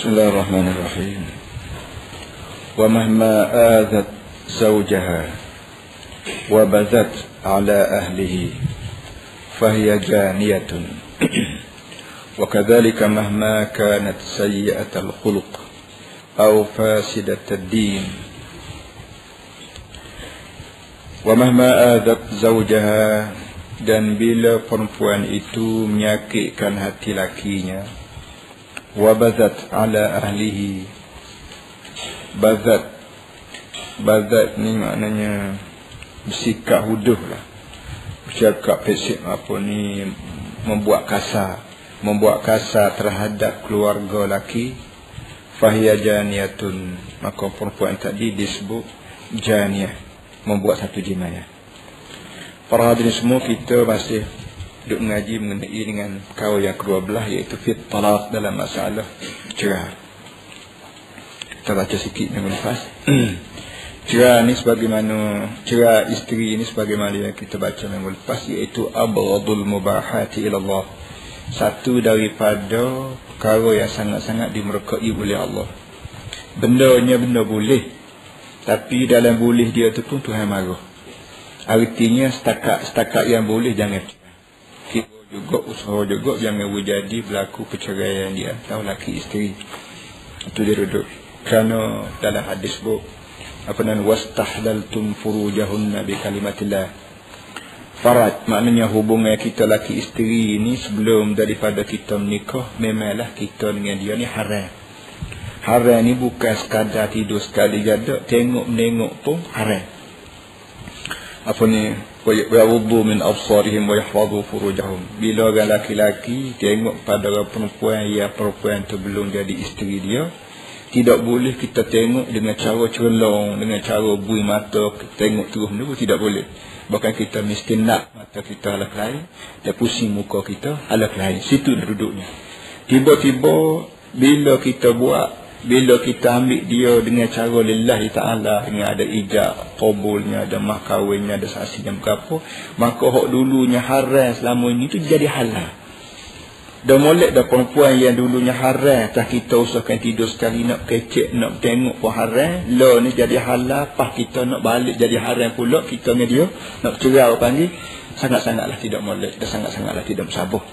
بسم الله الرحمن الرحيم. ومهما آذت زوجها وبذت على أهله فهي جانية. وكذلك مهما كانت سيئة الخلق أو فاسدة الدين. ومهما آذت زوجها dan bila perempuan itu menyakitkan hati lakinya wabazat ala ahlihi. Bazat bazat ni maknanya bersikap huduh lah. Bercakap pesik apa ni membuat kasar. Membuat kasar terhadap keluarga laki fahiyah janiyatun. Maka perempuan tadi disebut janiyah. Membuat satu jinayah. Para hadirin semua kita masih duduk mengaji mengenai dengan kawan yang kedua belah iaitu fit talaq dalam masalah cerah. Kita baca sikit minggu lepas. cerah ni sebagaimana cerah isteri ini sebagaimana yang kita baca minggu lepas iaitu abghadul mubahati ila Allah. Satu daripada perkara yang sangat-sangat dimurkai oleh Allah. Bendanya benda boleh. Tapi dalam boleh dia tu pun Tuhan marah. Artinya setakat-setakat yang boleh jangan juga usaha juga jangan jadi berlaku perceraian dia Tahu laki isteri. Itu dia duduk. Kerana dalam hadis bu Apa nama Wastahlaltum furujahunna bi kalimatillah. Farad maknanya hubungan kita laki isteri ini Sebelum daripada kita menikah Memanglah kita dengan dia ni haram. Haram ni bukan sekadar tidur sekali jaduk Tengok-menengok pun haram. Apa ni min absarihim wa yahfazu furujahum. Bila orang laki-laki tengok pada orang perempuan ya perempuan tu belum jadi isteri dia tidak boleh kita tengok dengan cara celong dengan cara bui mata tengok terus ni tidak boleh. Bahkan kita mesti nak mata kita halak lain dan pusing muka kita halak lain situ duduknya. Tiba-tiba bila kita buat bila kita ambil dia dengan cara lillahi ta'ala dengan ada ijab, qabulnya, ada mahkawinnya, ada saksinya berapa maka hak dulunya haram selama ini tu jadi halal. Dah molek dah perempuan yang dulunya haram tak kita usahakan tidur sekali nak kecek nak tengok pun haram. Lah ni jadi halal pas kita nak balik jadi haram pula kita dengan dia nak cerai panggil. Sangat-sangatlah tidak molek dah sangat-sangatlah tidak bersabar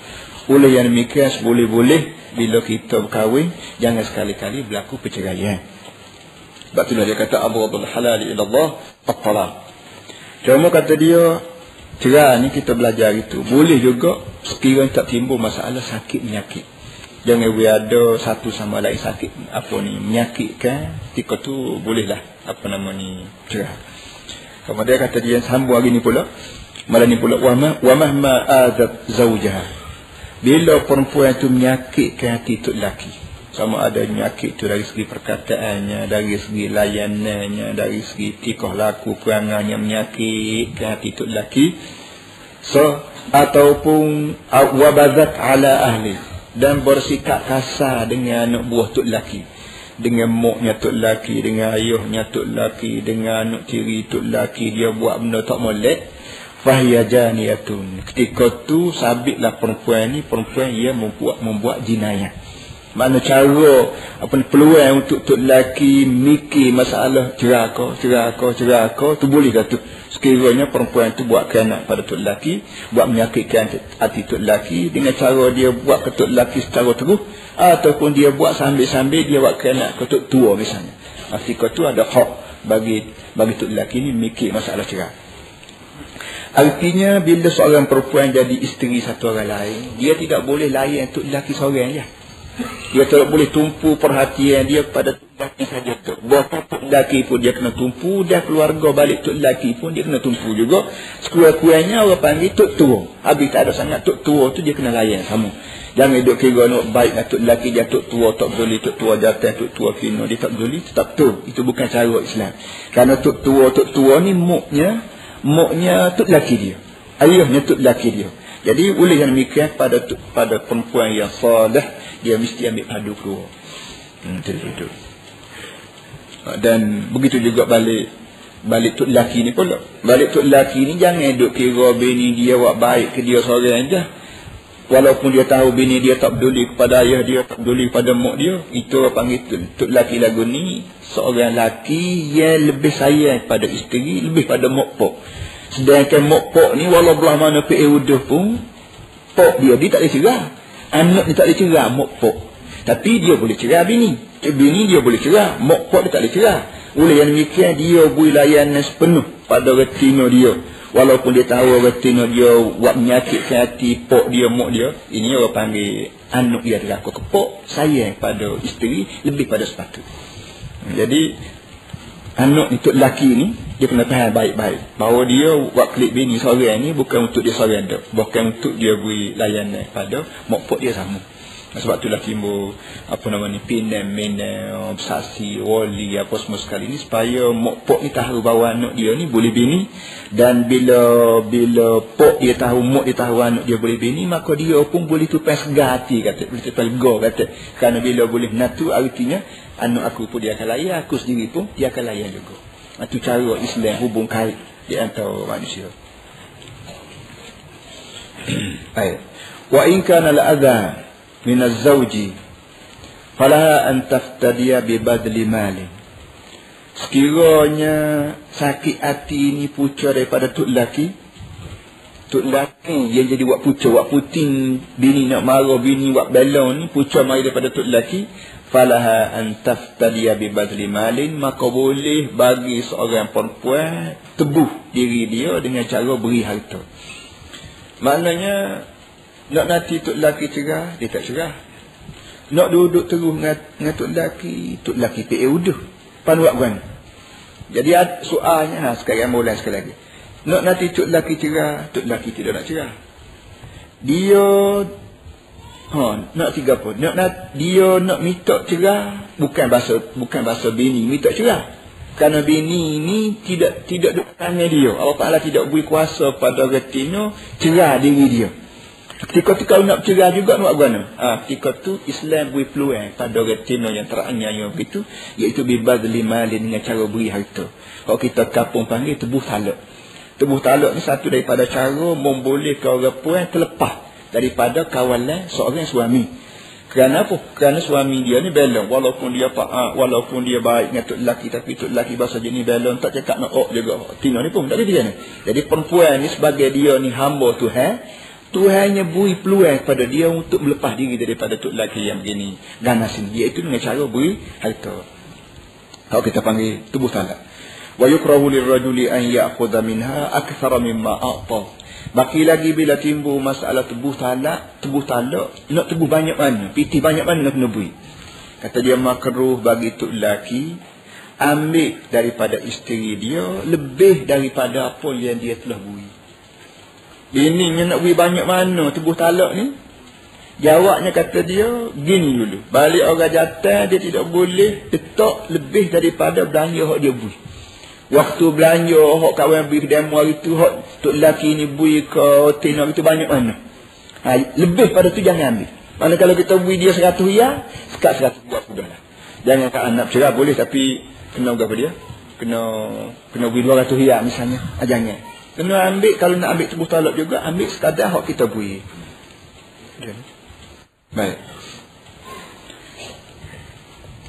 oleh yang demikian boleh-boleh bila kita berkahwin jangan sekali-kali berlaku perceraian. Sebab itulah dia kata Abu Abdul Halal ila Allah at-talaq. Cuma kata dia cerai ni kita belajar itu boleh juga sekiranya tak timbul masalah sakit menyakit. Jangan we ada satu sama lain sakit apa ni menyakitkan ketika tu bolehlah apa nama ni cerai. Kemudian kata dia sambung hari ni pula malam ni pula wa ma azab zaujaha bila perempuan itu menyakitkan hati tu lelaki sama ada menyakit itu dari segi perkataannya dari segi layanannya dari segi tikah laku perangannya menyakitkan hati tu lelaki so ataupun wabazat ala ahli dan bersikap kasar dengan anak buah tu lelaki dengan moknya tu lelaki dengan ayahnya tu lelaki dengan anak tiri tu lelaki dia buat benda tak molek Fahiyya janiyatun. Ketika tu sabitlah perempuan ni perempuan yang membuat membuat jinayah. Mana cara apa peluang untuk tok lelaki mikir masalah ceraka, ceraka, ceraka tu boleh dah tu. Sekiranya perempuan tu buat kena pada tok lelaki, buat menyakitkan hati tok lelaki dengan cara dia buat ke tok lelaki secara terus ataupun dia buat sambil-sambil dia buat kena ke tok tua misalnya. Ketika tu ada hak bagi bagi tok lelaki ni mikir masalah ceraka. Artinya bila seorang perempuan jadi isteri satu orang lain, dia tidak boleh layan untuk lelaki seorang ya. Dia tidak boleh tumpu perhatian dia pada lelaki saja tu. Berapa lelaki pun dia kena tumpu, dia keluarga balik tu lelaki pun dia kena tumpu juga. Sekurang-kurangnya orang panggil tuk tua. Habis tak ada sangat tuk tua tu dia kena layan sama. Jangan duduk kira nak baik nak tuk lelaki dia tuk tua tak boleh, tuk tua jatuh, tuk tua kino dia tak boleh, tetap tu. Itu bukan cara Islam. Karena tuk tua, tuk tua ni muknya muknya tu laki dia. Ayahnya tu laki dia. Jadi oleh yang demikian pada pada perempuan yang soleh dia mesti ambil padu kedua hmm, itu, itu. dan begitu juga balik balik tu laki ni pula. Balik tu laki ni jangan duk kira bini dia buat baik ke dia seorang aja Walaupun dia tahu bini dia tak peduli kepada ayah dia, tak peduli kepada mak dia. Itu orang panggil tu. Tuk laki lagu ni, seorang laki yang lebih sayang pada isteri, lebih pada mak pok. Sedangkan mak pok ni, walau belah mana pergi uduh pun, pok dia, dia tak boleh cerah. Anak ni tak boleh cerah, mak pok. Tapi dia boleh cerah bini. Bini dia boleh cerah, mak pok dia tak boleh cerah. Oleh yang demikian, dia boleh layan sepenuh pada retina dia walaupun dia tahu tino dia buat menyakitkan hati pok dia mak dia ini orang panggil anak dia adalah aku. Kepok sayang pada isteri lebih pada sepatu. Jadi anak itu lelaki ni dia kena faham baik-baik. Bahawa dia buat klik bini seorang ni bukan untuk dia seorang dah bukan untuk dia beri layanan pada mak pok dia sama sebab itulah timbul apa nama ni pinam, minam, obsesi, wali apa semua sekali ni supaya mak pok ni tahu bahawa anak dia ni boleh bini. Dan bila bila pok dia tahu mak dia tahu anak dia boleh bini maka dia pun boleh tupai segar hati kata. Boleh tupai lega kata. Kerana bila boleh natu artinya anak aku pun dia akan layan aku sendiri pun dia akan layan juga. Itu cara Islam hubung kait di antara manusia. Baik. Wa in kana al-adhan az-zawji falaha an taftadiya bi badli mali. Sekiranya sakit hati ni pucuk daripada tuk laki tuk laki yang jadi buat pucuk buat puting bini nak marah bini buat belon ni pucuk mari daripada tuk laki falaha an taftadiya bi badli malin maka boleh bagi seorang perempuan tebuh diri dia dengan cara beri harta. Maknanya nak nanti tok laki cerah, dia tak cerah. Nak duduk terus dengan, dengan tok laki, tok laki pergi uduh. Pan buat kan? Jadi soalnya, ha, sekarang mula sekali lagi. Nak nanti tok laki cerah, tok laki tidak nak cerah. Dia, ha, nak tiga pun. Nak, nak, dia nak minta cerah, bukan bahasa bukan bahasa bini, minta cerah. Kerana bini ini tidak tidak duduk tangan dia. Allah Ta'ala tidak beri kuasa pada retina cerah diri dia. Ketika tu kau nak bercerai juga nak buat mana? Ha, ketika tu Islam beri peluang pada orang Tino yang teranyai begitu. Iaitu bibad lima dengan cara beri harta. Kalau kita kapung panggil tebuh talak. Tebuh talak ni satu daripada cara membolehkan orang puan terlepas daripada kawalan seorang suami. Kerana apa? Kerana suami dia ni belon. Walaupun dia pak, ha, walaupun dia baik dengan tuk lelaki. Tapi tuk lelaki bahasa jenis belon. Tak cakap nak ok juga. Tino ni pun tak ada dia ni. Jadi perempuan ni sebagai dia ni hamba Tuhan. Tuhannya beri peluang kepada dia untuk melepas diri daripada tuk lelaki yang begini ganas ini. Iaitu dengan cara beri harta. Kalau kita panggil tubuh talak. Wa yukrahu lirrajuli an ya'khudha minha akthara mimma a'ta. Baki lagi bila timbul masalah tubuh talak, tubuh talak nak tubuh banyak mana? Piti banyak mana nak kena beri? Kata dia makruh bagi tuk lelaki ambil daripada isteri dia lebih daripada apa yang dia telah beri. Bininya nak beri banyak mana tubuh talak ni? Jawabnya kata dia, gini dulu. Balik orang jatah, dia tidak boleh letak lebih daripada belanja yang dia beri. Waktu belanja, hak kawan beri demo hari tu, hak tok lelaki ni beri ke hotel itu banyak mana? Ha, lebih pada tu jangan ambil. Mana kalau kita beri dia seratus ya, sekat seratus buat sudah lah. Jangan kat anak cerah boleh, tapi kena berapa dia? Kena kena beri dua ratus ya misalnya. Ha, jangan. Kena ambil, kalau nak ambil tubuh talak juga, ambil sekadar hak kita beri. Baik.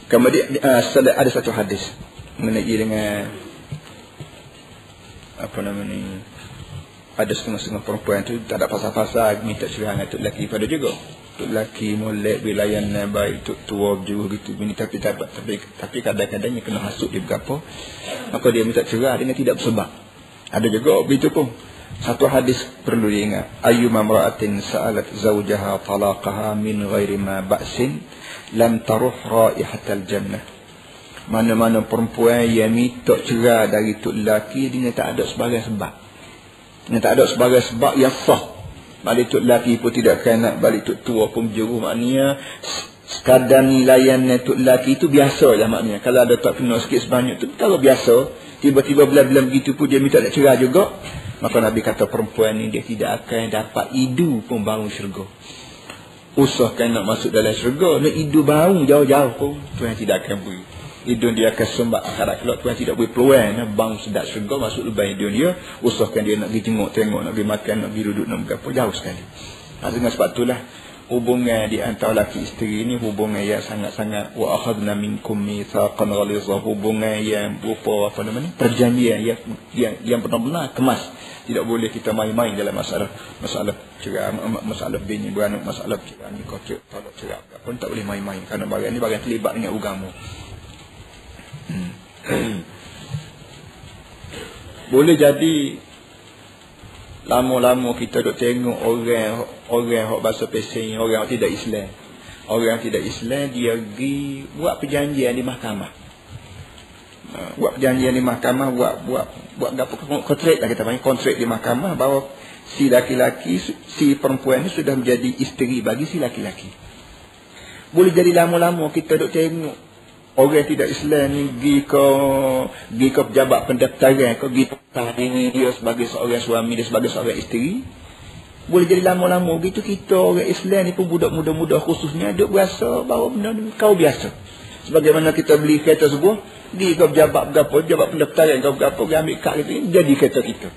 Kemudian uh, ada satu hadis mengenai dengan apa nama ni ada setengah-setengah perempuan tu tak ada pasal-pasal minta cerai dengan tok lelaki pada juga tok lelaki molek wilayan baik tok tua juga gitu bini tapi tak tapi tapi kadang-kadangnya kena hasut dia berapa maka dia minta cerai dengan tidak bersebab ada juga begitu pun. Satu hadis perlu diingat. Ayyuma mra'atin sa'alat zawjaha talaqaha min ghairi ma ba'sin lam taruh raihatal jannah. Mana-mana perempuan yang minta cerai dari tok lelaki dia tak ada sebagai sebab. Dia tak ada sebagai sebab yang sah. Balik tok lelaki pun tidak kena balik tok tua pun juru maknanya sekadar nilaian tok lelaki itu biasa lah maknanya. Kalau ada tak kena sikit sebanyak tu kalau biasa tiba-tiba bila-bila begitu pun dia minta nak cerai juga. Maka Nabi kata perempuan ni dia tidak akan dapat idu pun bangun syurga. Usahkan nak masuk dalam syurga nak idu bangun jauh-jauh pun Tuhan tidak akan beri. Hidung dia akan sembah akhirat kelak Tuhan tidak beri peluang nak bangun sedap syurga masuk lubang hidung dia usahkan dia nak pergi jenguk tengok nak pergi makan nak pergi duduk nak berapa jauh sekali. Ha, dengan sebab itulah hubungan di antara laki isteri ini hubungan yang sangat-sangat wa akhadna minkum mitsaqan ghalizah hubungan yang berupa apa namanya perjanjian yang yang, yang benar-benar kemas. Tidak boleh kita main-main dalam masalah masalah cerai masalah bini beranak masalah cerai ni kau cek tak cerai pun tak boleh main-main. Kerana bagian ni bagian terlibat dengan agama. Hmm. boleh jadi lama-lama kita duk tengok orang orang hok bahasa pesing orang yang tidak Islam. Orang yang tidak Islam dia pergi buat perjanjian di mahkamah. Uh, buat perjanjian di mahkamah buat buat buat apa kontrak lah kita panggil kontrak di mahkamah bahawa si laki-laki si perempuan ini sudah menjadi isteri bagi si laki-laki. Boleh jadi lama-lama kita duk tengok orang tidak Islam ni pergi ke pergi ke pejabat pendaftaran ke pergi diri dia sebagai seorang suami dia sebagai seorang isteri. Boleh jadi lama-lama. Begitu kita orang Islam ni pun budak muda-muda khususnya duk berasa bahawa benda ni kau biasa. Sebagaimana kita beli kereta sebuah pergi ke pejabat berapa pejabat pendaftaran kau berapa pergi ambil kad gitu jadi kereta kita.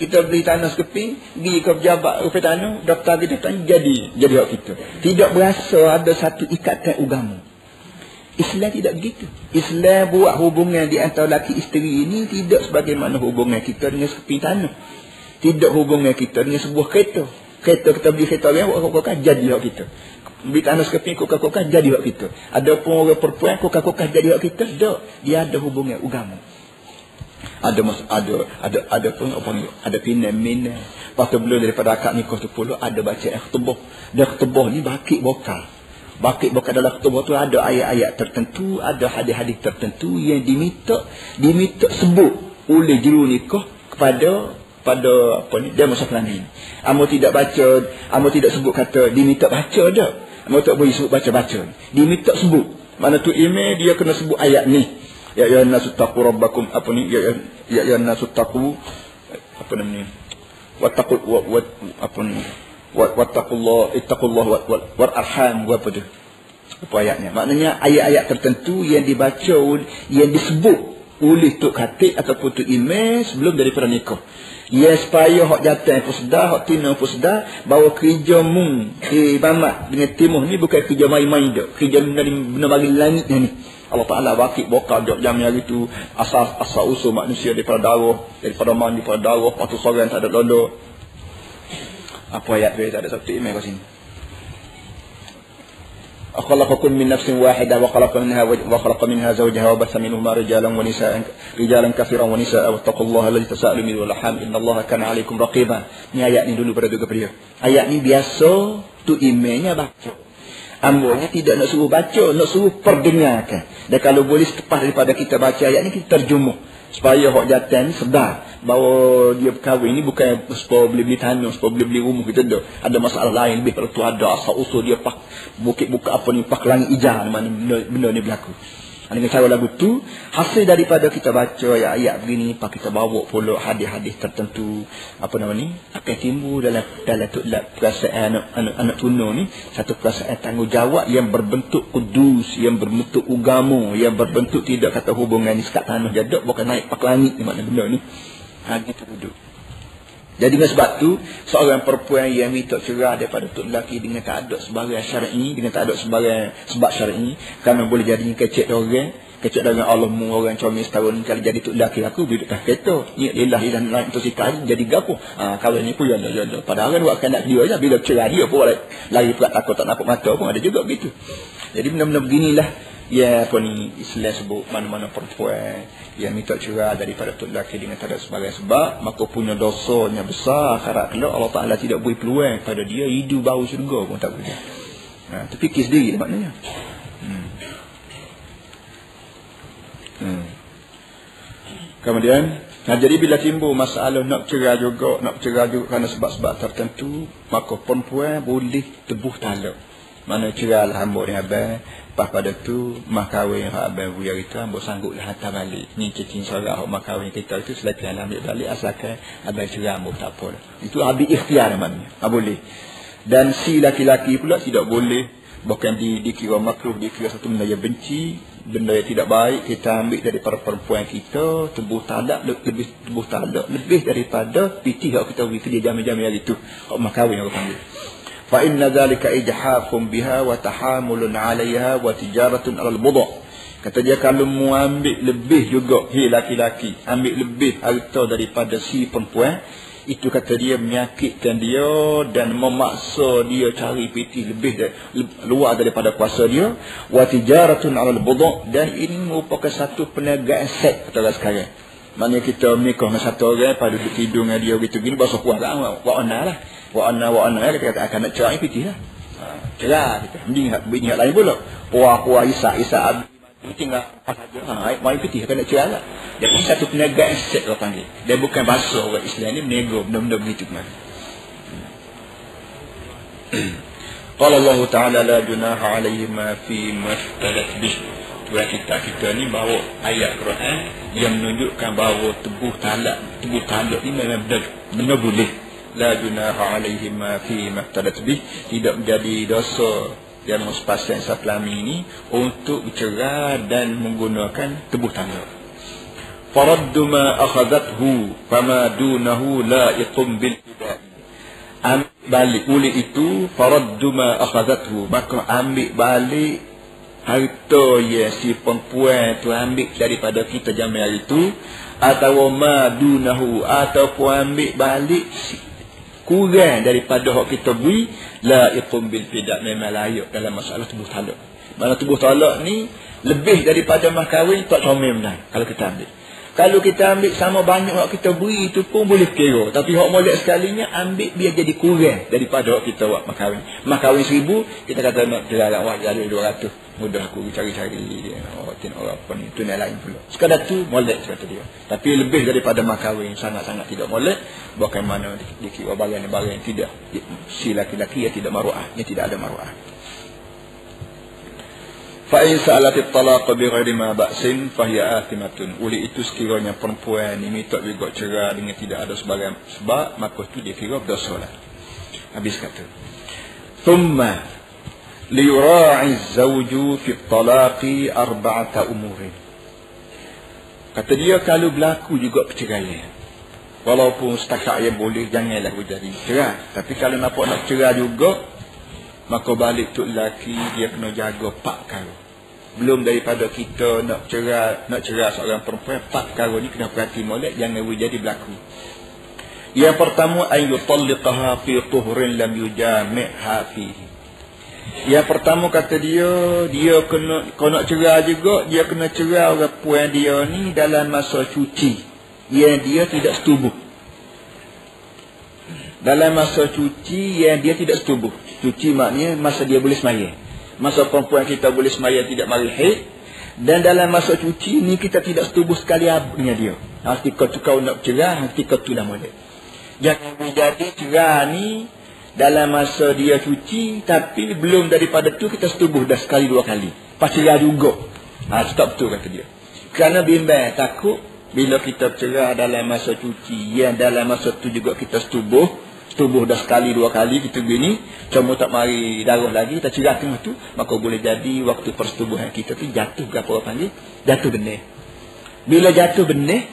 Kita beli tanah sekeping pergi ke pejabat rupanya tanah daftar kita jadi jadi hak kita. Tidak berasa ada satu ikatan agama Islam tidak begitu. Islam buat hubungan di antara laki isteri ini tidak sebagaimana hubungan kita dengan sekeping tanah. Tidak hubungan kita dengan sebuah kereta. Kereta kita beli kereta yang kokak-kokak jadi hak kita. Beli tanah sekeping kokak-kokak jadi hak kita. Ada pun orang perempuan kokak-kokak jadi hak kita. Tak. Dia ada hubungan agama. Ada mas, ada ada ada pun apa ni ada pinan mina. Lepas belum daripada akad nikah tu pula ada baca ikhtabah. Dan ikhtabah ni bakit bokal. Bakit bukan dalam ketubah tu ada ayat-ayat tertentu, ada hadis-hadis tertentu yang diminta diminta sebut oleh juru nikah kepada pada apa ni dia masa ni. Amo tidak baca, amo tidak sebut kata diminta baca dah. Amo tak boleh sebut baca-baca. Diminta sebut. Mana tu email dia kena sebut ayat ni. Ya ya nasu taqu rabbakum apa ni ya ya ya, ya nasu taqu apa namanya? Wattaqu wa, wa, apa ni? Wattaqullah ittaqullah war arham apa tu? Apa ayatnya? Maknanya ayat-ayat tertentu yang dibaca yang disebut oleh tok khatib ataupun tok imam sebelum daripada nikah ya supaya hak jatuh pun sedar hak tina pun sedar bahawa kerja mung bamak dengan timuh ni bukan kerja main-main dak kerja dari benda bagi langit ni. Allah Ta'ala wakil bokal jam jam hari tu asal asal usul manusia daripada darah daripada mandi daripada darah patu seorang tak ada londo apa ayat dia tak ada satu email kat sini أخلقكم من نفس واحدة وخلق منها وخلق منها زوجها وبث منهما رجالا ونساء رجالا كثيرا ونساء واتقوا الله الذي تساءلون به والأرحام إن الله كان عليكم رقيبا Ini ayat ni dulu pada dua kepada Ayat ni biasa tu emailnya baca. Ambilnya tidak nak suruh baca, nak suruh perdengarkan. Dan kalau boleh selepas daripada kita baca ayat ni kita terjemuh supaya hak jatan sedar bahawa dia berkahwin ni bukan supaya boleh beli tanah supaya boleh beli rumah kita dah ada masalah lain lebih pada tu ada asal usul dia pak bukit buka apa ni pak langit ijah mana benda, benda ni berlaku. Dengan cara lagu tu hasil daripada kita baca ayat-ayat begini pak kita bawa pula hadis-hadis tertentu apa nama ni akan timbul dalam dalam tu perasaan anak, anak, anak tuna ni satu perasaan tanggungjawab yang berbentuk kudus yang berbentuk agama yang berbentuk tidak kata hubungan ni sekat tanah jaduk bukan naik pak langit ni makna benda ni ha gitu duduk jadi dengan sebab tu seorang perempuan yang minta cerai daripada tok lelaki dengan tak ada sebagai syar'i dengan tak ada sebagai sebab syar'i kerana boleh jadi kecek orang kecek dengan Allah mu orang comel setahun kali jadi tok lelaki aku duduk tak kereta. Ni lillah dan lain tu sikal jadi gapo ha kalau ni pun ya ya ya padahal kan buat nak dia aja bila cerai dia pun lari pula takut tak nampak mata pun ada juga begitu. Jadi benda-benda beginilah ya apa ni Islam sebut mana-mana perempuan yang minta cerai daripada tok lelaki dengan tak ada sebagai sebab maka punya dosanya besar akhirat kalau Allah Taala tidak beri peluang pada dia hidup bau syurga pun tak boleh ha tapi kis sendiri maknanya hmm. Hmm. kemudian Nah, jadi bila timbul masalah nak cerai juga, nak cerai juga kerana sebab-sebab tertentu, maka perempuan boleh tebuh talak. Mana cerai lah hamba dengan abang, Lepas pada tu Mah kahwin Hak abang buya kita Ambil sanggup lah hantar balik. Ni cicing sorak Hak mah kahwin kita itu Selepas lah ambil balik Asalkan Abang cerai Ambil tak apa Itu habis ikhtiar namanya. Ha, Boleh. Dan si laki-laki pula Tidak boleh. Bukan di, dikira makruh Dikira satu benda yang benci Benda yang tidak baik Kita ambil daripada perempuan kita Tebuh talak Lebih tebuh talak Lebih daripada Piti Hak kita beri kerja jam-jam yang itu Hak mah kahwin Hak panggil ijhafun biha wa tahamulun 'alayha wa tijaratun 'alal budu' kata dia kalau mu ambil lebih juga hi laki-laki ambil lebih harta daripada si perempuan itu kata dia menyakitkan dia dan memaksa dia cari piti lebih dari, luar daripada kuasa dia wa tijaratun 'alal budu' dan ini merupakan satu perniagaan seks kata orang sekarang Maknanya kita menikah dengan satu orang pada duduk tidur dengan dia gitu gini bahasa puas lah. Wa anna lah wa anna wa anna. Dia kata akan nak cerai fikir lah. Ha, cerai kita mending bini yang lain pula. Puah puah isa isa abu tinggal. Apa saja ha, ayat main fikir akan nak cerai lah. Dia pun satu peniaga set orang panggil. Dia bukan bahasa orang Islam ni menego benda-benda begitu kan Qala Allah Ta'ala la junaha alaihima fi maftalat bih. Tuhan kita kita ni bawa ayat Quran yang menunjukkan bahawa tubuh talak tubuh talak ni memang benda, benda boleh la junaha alaihi ma fi maqtadat bih. Tidak menjadi dosa yang sepasang saplami ini untuk bercerai dan menggunakan tebuh talak faraddu ma akhadathu fama dunahu la iqum bil ambil balik oleh itu faraddu ma akhadathu maka ambil balik harta yang si perempuan tu ambil daripada kita hari itu atau madunahu ataupun ambil balik kurang daripada hak kita beri la iqum bil fidak memang layak dalam masalah tubuh talak. Mana tubuh talak ni lebih daripada mas kahwin tak comel benar kalau kita ambil kalau kita ambil sama banyak hak kita beri itu pun boleh kira. Tapi hak molek sekalinya ambil biar jadi kurang daripada hak kita buat makawin. Makawin seribu, kita kata nak terlalu awak jadi dua ratus. Mudah aku cari-cari dia. Oh, tengok orang ni. Itu lain pula. Sekadar tu molek kata dia. Tapi lebih daripada makawin sangat-sangat tidak molek. Bagaimana dikira barang-barang yang tidak. Si laki-laki yang tidak maruah. Yang tidak ada maruah. Fa'in sa'alatit talaq bi ghairi ma ba'sin fahiya athimatun. Oleh itu sekiranya perempuan ini minta juga cerai dengan tidak ada sebagai sebab, maka itu dia kira berdosa lah. Habis kata. Thumma liyura'i zawju fi talaqi arba'ata umurin. Kata dia kalau berlaku juga perceraian. Walaupun setakat yang boleh, janganlah jadi cerai. Tapi kalau nampak nak cerai juga, maka balik tu lelaki dia kena jaga pak kali belum daripada kita nak cerai nak cerai seorang perempuan pak kali ni kena perhati molek jangan jadi berlaku. Yang pertama ay yutalliqaha fi tuhrin lam yujami'ha fihi. Yang pertama kata dia dia kena kau nak cerai juga dia kena cerai orang puan dia ni dalam masa cuci yang dia tidak setubuh. Dalam masa cuci yang dia tidak setubuh. Cuci maknanya masa dia boleh semaya. Masa perempuan kita boleh semaya tidak mari haid. Dan dalam masa cuci ni kita tidak setubuh sekali abnya dia. Nanti kau tu kau nak cerah, nanti kau tu dah boleh. Jangan menjadi cerah ni dalam masa dia cuci. Tapi belum daripada tu kita setubuh dah sekali dua kali. Pas cerah juga. Ha, stop tu kata dia. Kerana bimbang takut bila kita cerah dalam masa cuci. Yang dalam masa tu juga kita setubuh tubuh dah sekali dua kali kita gini cuma tak mari darah lagi kita cerah tengah tu maka boleh jadi waktu persetubuhan kita tu jatuh berapa orang panggil? Jatuh benih. Bila jatuh benih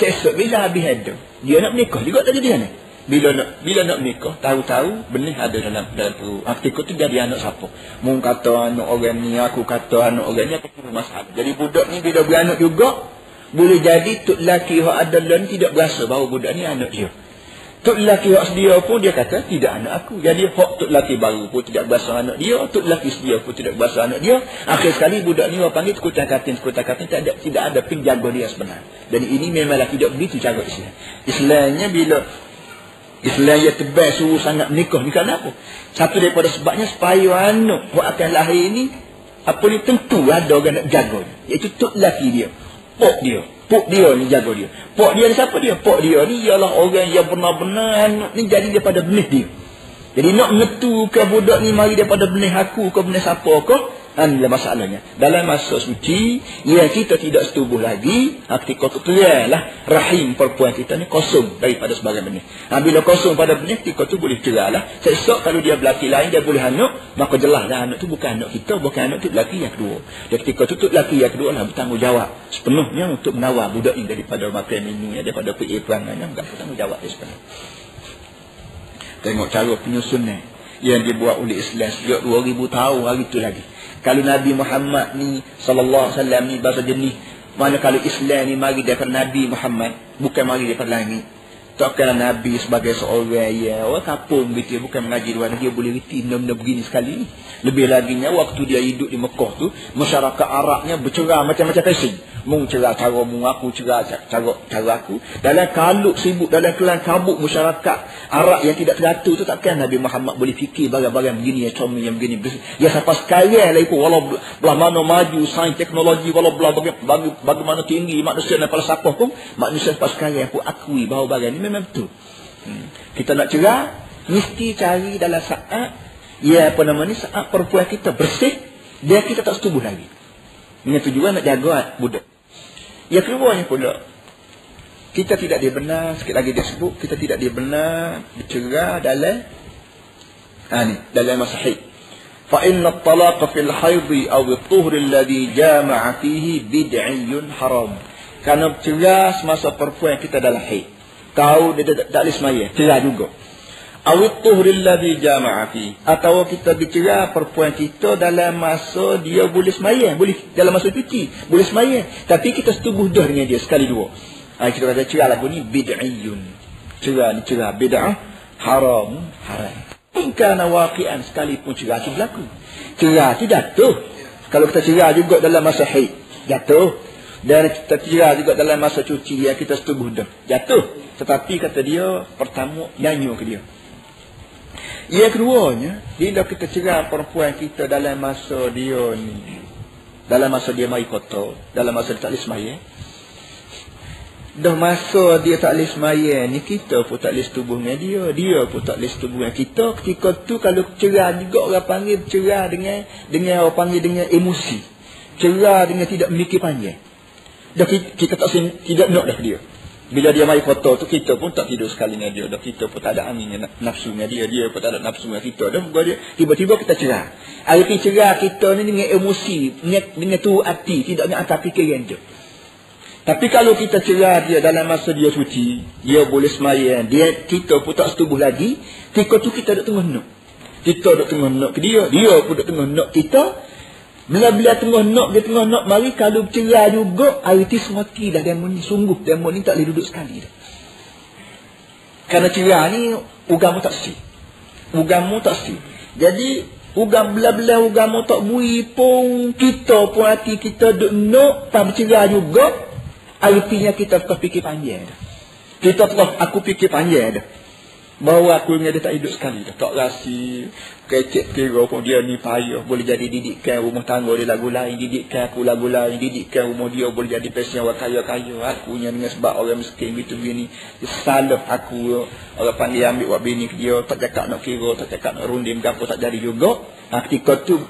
sesok bila habis ada dia nak menikah juga tadi dia ni. Bila nak bila nak menikah tahu-tahu benih ada dalam dalam perut. Artikel tu jadi anak siapa mung kata anak orang ni aku kata anak orang ni apa masalah jadi budak ni bila beranak juga boleh jadi tok laki yang ada lain tidak berasa bahawa budak ni anak dia Tok lelaki hak sedia pun dia kata tidak anak aku. Jadi hak tok lelaki baru pun tidak berasa anak dia. Tok lelaki sedia pun tidak berasa anak dia. Akhir sekali budak ni orang panggil sekutan katin, sekutan katin. Tidak ada, tidak ada penjaga dia sebenar. Dan ini memanglah tidak begitu cara Islam. Islamnya bila Islam yang tebal suruh sangat menikah ni kenapa? Satu daripada sebabnya supaya anak yang akan lahir ini apa ni tentu ada orang nak jaga. Iaitu tok lelaki dia. Pok dia. Pok dia ni jaga dia. Pok dia ni siapa dia? Pok dia ni ialah orang yang benar-benar anak ni jadi daripada benih dia. Jadi nak mengetu ke budak ni mari daripada benih aku ke benih siapa ke? Inilah masalahnya. Dalam masa suci, yang kita tidak setubuh lagi, ketika itu lah rahim perempuan kita ni kosong daripada sebagai benih. Ha, bila kosong pada benih, ketika itu boleh cerai lah. Sesok kalau dia berlaki lain, dia boleh anak, maka jelas lah anak itu bukan anak kita, bukan anak itu berlaki yang kedua. Dan ketika itu, berlaki yang kedua lah bertanggungjawab sepenuhnya untuk menawar budak ini daripada makan minumnya, daripada pergi perangannya, bukan bertanggungjawab dia sepenuhnya. Tengok cara penyusunnya. yang dibuat oleh Islam sejak 2000 tahun hari itu lagi. Kalau Nabi Muhammad ni sallallahu alaihi wasallam ni bahasa jenis mana kalau Islam ni mari daripada Nabi Muhammad bukan mari daripada langit. Takkanlah Nabi sebagai seorang ya orang kampung gitu bukan mengaji luar negeri boleh reti benda-benda begini sekali. Lebih lagi nya waktu dia hidup di Mekah tu masyarakat Arabnya bercerah macam-macam fashion mung cerah cara mung aku cerah cara cara aku. Dalam kaluk sibuk dalam kelang kabut masyarakat Arab yang tidak teratur tu takkan Nabi Muhammad boleh fikir barang-barang begini yang comel yang begini ya sampai sekarang lah itu walau belah mana maju sains teknologi walau belah bagaimana, tinggi manusia dan falsafah pun manusia sampai sekarang pun akui bahawa barang ini memang betul. Hmm. kita nak cerah mesti cari dalam saat ya apa nama ni saat perempuan kita bersih dia kita tak setubuh lagi. Dengan tujuan nak jaga budak yang keduanya pula. Kita tidak dibenar sikit lagi dia sebut kita tidak dibenar bercerah dalam ha ni dalam masa haid fa inna at-talaq fil haid aw at-tuhr alladhi jama'a fihi bid'iyyun haram. Kerana bercerah semasa perempuan kita dalam haid. Tahu dia tak boleh semaya cerah juga awit tuhril ladhi jama'a fi atau kita bicara perempuan kita dalam masa dia boleh semaya. Boleh dalam masa cuci boleh semaya. Tapi kita setubuh dah dengan dia sekali dua. Ha, kita kata cerah lagu ni bid'iyun. Cerah ni cerah bid'ah haram haram. Kana waqi'an sekalipun cerah itu berlaku. Cerah itu jatuh. Kalau kita cerah juga dalam masa haid jatuh. Dan kita cerah juga dalam masa cuci dia kita setubuh dah. Jatuh. Tetapi kata dia pertama nyanyi ke dia yang keduanya, bila kita cerah perempuan kita dalam masa dia ni, dalam masa dia mai kotor, dalam masa dia tak boleh semaya, dah masa dia tak boleh semaya ni, kita pun tak boleh setubuh dengan dia, dia pun tak boleh setubuh dengan kita. Ketika tu kalau cerah juga orang panggil cerah dengan, dengan orang panggil dengan emosi. Cerah dengan tidak memikir panjang. Dah kita, kita tak tidak nak dah dia. Bila dia mai kotor tu kita pun tak tidur sekali dengan dia. Dah kita pun tak ada angin nafsu dengan dia. Dia pun tak ada nafsu dengan kita. Dah dia tiba-tiba kita cerah. Arti cerah kita ni dengan emosi, dengan, dengan tu hati, tidak dengan akal fikiran dia. Tapi kalau kita cerah dia dalam masa dia suci, dia boleh semaya, dia kita pun tak setubuh lagi, ketika tu kita duk tengah nak. Kita duk tengah nak ke dia, dia pun duk tengah nak kita, bila-bila tengah nak, dia tengah nak mari, kalau bercerai juga, hari itu semati dah demo ni. Sungguh demo ni tak boleh duduk sekali dah. Kerana cerai ni, ugamu tak si. Ugamu tak si. Jadi, ugam bila-bila ugamu tak bui pun, kita pun hati kita duduk nak, tak bercerai juga, artinya kita telah fikir panjang dah. Kita telah, aku fikir panjang dah. Bahawa aku dengan dia tak hidup sekali. Dah. Tak rasi, kecek kira pun dia ni payah boleh jadi didikkan rumah tangga dia lagu lain didikkan aku lagu lain didikkan rumah dia boleh jadi pesen orang kaya-kaya aku yang dengan sebab orang miskin gitu begini. Salah aku orang panggil ambil buat bini dia tak cakap nak kira tak cakap nak rundim apa tak jadi juga ha, ketika tu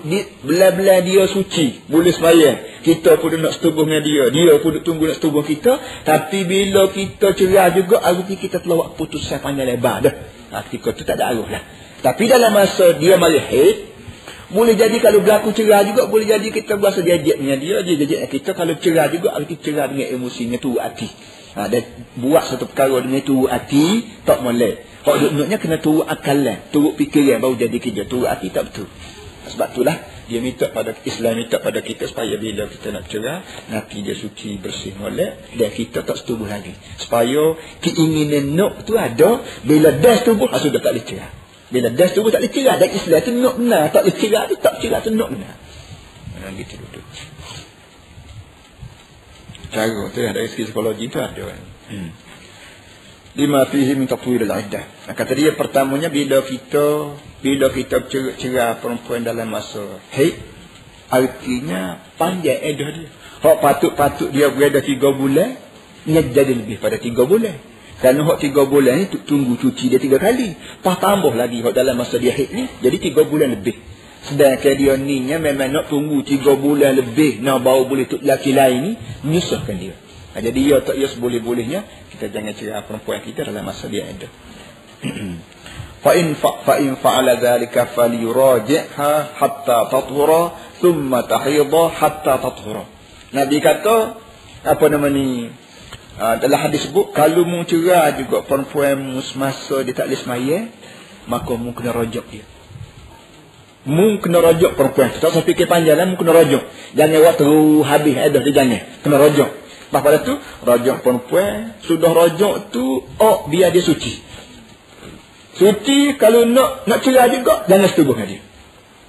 belah-belah dia suci. Boleh sembahyang. Kita pun nak setubuh dengan dia. Dia pun tunggu nak setubuh kita. Tapi bila kita cerah juga arti kita telah buat putusan panjang lebar dah. Ha, ketika tu tak ada arus lah. Tapi dalam masa dia mari haid, boleh jadi kalau berlaku cerah juga, boleh jadi kita berasa dia dengan dia, dia jet kita. Kalau cerah juga, arti cerah dengan emosinya tu hati. Ha, dan buat satu perkara dengan tu hati, tak boleh. Kalau duduknya kena turut akalan, turut fikiran baru jadi kerja. Turut hati tak betul. Sebab itulah dia minta pada Islam minta pada kita supaya bila kita nak cerah nanti dia suci bersih molek dan kita tak setubuh lagi supaya keinginan nak tu ada bila dah setubuh ah, sudah tak boleh cerah bila das tu tak boleh cerah. Dan Islam tu nak benar. Tak boleh cerah tu tak cerah tu nak benar. Memang gitu duduk. Cara tu dari segi psikologi tu ada kan. Hmm. Lima fihi minta tuwi dalam iddah. Kata dia pertamanya bila kita bila kita cerah perempuan dalam masa haid artinya panjang edah dia. Hak patut-patut dia berada tiga bulan, dia jadi lebih pada tiga bulan. Kerana hak tiga bulan ni tunggu cuci dia tiga kali. Lepas tambah lagi hak dalam masa dia haid ni. Jadi tiga bulan lebih. Sedangkan dia ni memang nak tunggu tiga bulan lebih. Nak bawa boleh tu laki lain ni. Menyusahkan dia. Ha, jadi ya tak ya seboleh-bolehnya kita jangan cerai perempuan kita dalam masa dia ada. Fa in fa fa in fa ala dhalika falyuraji'ha hatta tathura thumma tahidha hatta tathura. Nabi kata apa nama ni ah, dalam hadis sebut kalau mu cerai juga perempuan mu semasa dia tak boleh semaya maka mu kena rojok dia. Mu kena rojok perempuan tak usah fikir panjang lah mu kena rojok. Jangan waktu habis eh, ada dia jangan. Kena rojok. Lepas pada tu, rojok perempuan. Sudah rojok tu, oh biar dia suci. Suci kalau nak nak cerai juga, jangan setubuh dengan dia.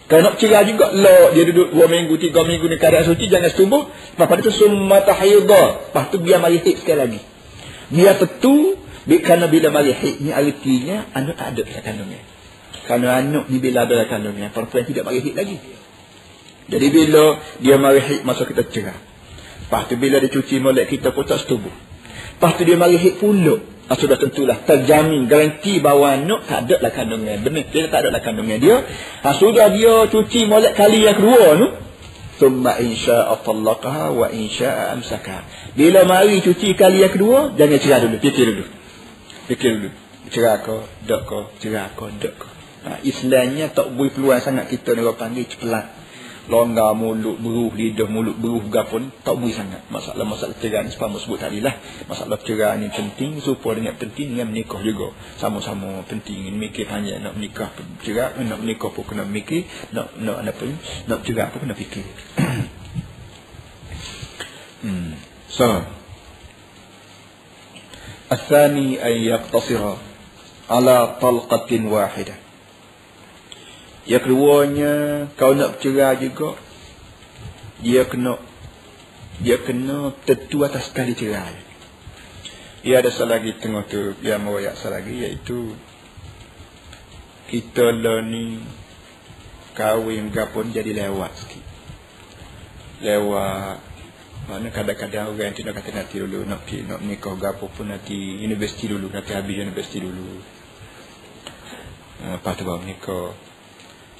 Kalau nak cerai juga, lo dia duduk dua minggu, tiga minggu ni keadaan suci, jangan setubuh. Lepas pada tu, summa tahayudah. Lepas tu, biar mari hit sekali lagi. Biar tentu, kerana bila mari hit ni, artinya, anak tak ada pada kandungnya. Kerana anak ni bila ada kandungnya, perempuan tidak mari hit lagi. Jadi bila dia mari hit, masa kita cerai. Lepas tu bila dia cuci molek kita pun tak setubuh. Lepas tu dia mari hit puluk. Ah, sudah tentulah terjamin garanti bahawa anak tak ada lah kandungnya. Benar, dia tak ada lah kandungnya dia. Ha, sudah dia cuci molek kali yang kedua tu. Thumma insya'a tallaqaha wa insya'a amsaka. Bila mari cuci kali yang kedua, jangan cerai dulu. Fikir dulu. Fikir dulu. Cerai kau, dok kau, cerai kau, dok kau. Ha, Islamnya tak boleh peluang sangat kita ni orang panggil cepelat Longgar mulut beruh, lidah mulut beruh gapun tak boleh sangat. Masalah-masalah cerai ni sepama sebut tadi lah. Masalah cerai ni penting, supaya dengan penting dengan menikah juga. Sama-sama penting. Ini mikir hanya nak menikah pun cerai, nak menikah pun kena mikir, nak nak apa ni, nak cerai pun kena fikir. hmm. So, الثاني أن يقتصر على طلقة واحدة yang keduanya kau nak bercerai juga dia kena dia kena tentu atas sekali cerai. Ia ada salah lagi tengah tu yang meroyak salah lagi iaitu kita lah ni kahwin gapun jadi lewat sikit. Lewat mana kadang-kadang orang yang tidak kata nanti dulu nak pergi nak nikah gapo pun nanti universiti dulu nanti habis universiti dulu. Lepas tu baru nikah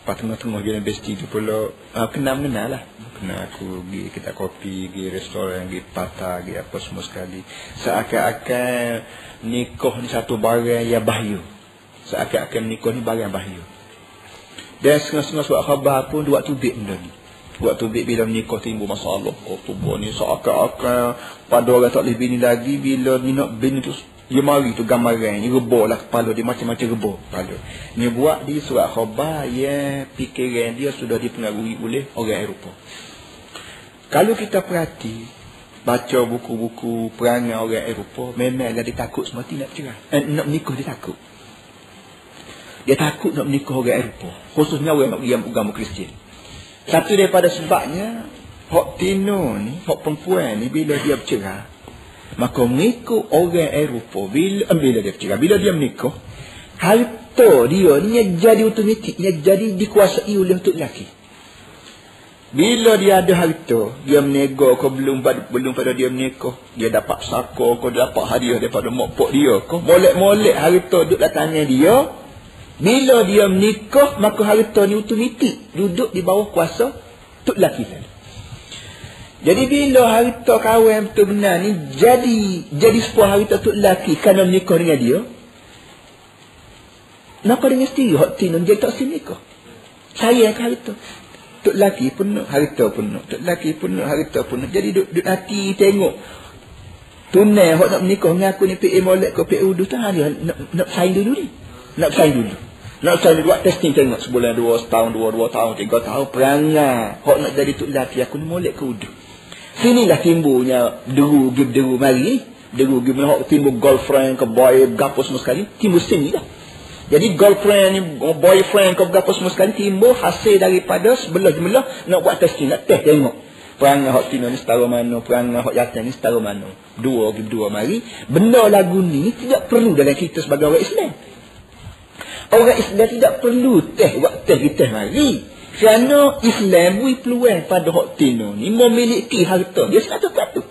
Lepas tengah-tengah dia besti tu pula. Uh, Kenal mengenal lah. Kenal aku pergi kita kopi Pergi restoran Pergi patah Pergi apa semua sekali. Seakan-akan Nikah ni satu barang yang bahaya. Seakan-akan nikah ni barang bahaya. Dan setengah-setengah suat khabar pun Dua tubik benda ni. Waktu tubik bila nikah timbul masalah. Oh tubuh ni seakan-akan Pada orang tak boleh bini lagi Bila ni nak bini tu dia mari tu gambaran ni rebah lah kepala dia macam-macam rebah kepala. Ni buat di surat khabar yang fikiran dia sudah dipengaruhi oleh orang Eropah. Kalau kita perhati baca buku-buku perangai orang Eropah memanglah dia takut semua nak cerah. Eh, nak menikah dia takut. Dia takut nak menikah orang Eropah khususnya orang yang agama Kristian. Satu daripada sebabnya Hak Tino ni, hak perempuan ni bila dia bercerah Maka mengikut orang Eropah bila, eh, bila dia bercerai, bila dia menikah, harta dia ni jadi otomatik, dia jadi dikuasai oleh untuk lelaki. Bila dia ada harta, dia menego kau belum belum pada dia menikah, dia dapat sako, kau dapat hadiah daripada mak pok dia, kau molek-molek harta duduk dalam tangan dia. Bila dia menikah, maka harta ni otomatik duduk di bawah kuasa untuk lelaki tadi. Jadi bila harta kahwin betul benar ni jadi jadi sebuah harta untuk lelaki kerana menikah dengan dia. Kenapa dengan sendiri hak tinun dia tak sini nikah. Saya yang harta. Untuk lelaki pun nak harta pun nak. Untuk lelaki pun nak harta pun nak. Jadi duk, duk hati tengok. Tunai hak nak menikah dengan aku ni PA molek ke PA uduh tak dia. Nak, nak sign dulu ni. Nak sign dulu. Nak sign dulu buat testing tengok sebulan dua setahun dua dua tahun tiga tahun perangai. Hak nak jadi tu lelaki aku ni molek ke uduh. Sinilah timbulnya deru give deru mari deru give hok timbul girlfriend ke boy gapo semua sekali timbul sini lah. Jadi girlfriend ni boyfriend ke gapo semua sekali timbul hasil daripada sebelah sebelah nak buat testing nak test tengok. Perangai hok tino ni setara mana, perangai hok jatuh ni setara mana. Dua give dua mari. Benda lagu ni tidak perlu dalam kita sebagai orang Islam. Orang Islam tidak perlu teh buat teh kita mari. Kerana Islam beri peluang pada hak tino ni memiliki harta dia seratus peratus.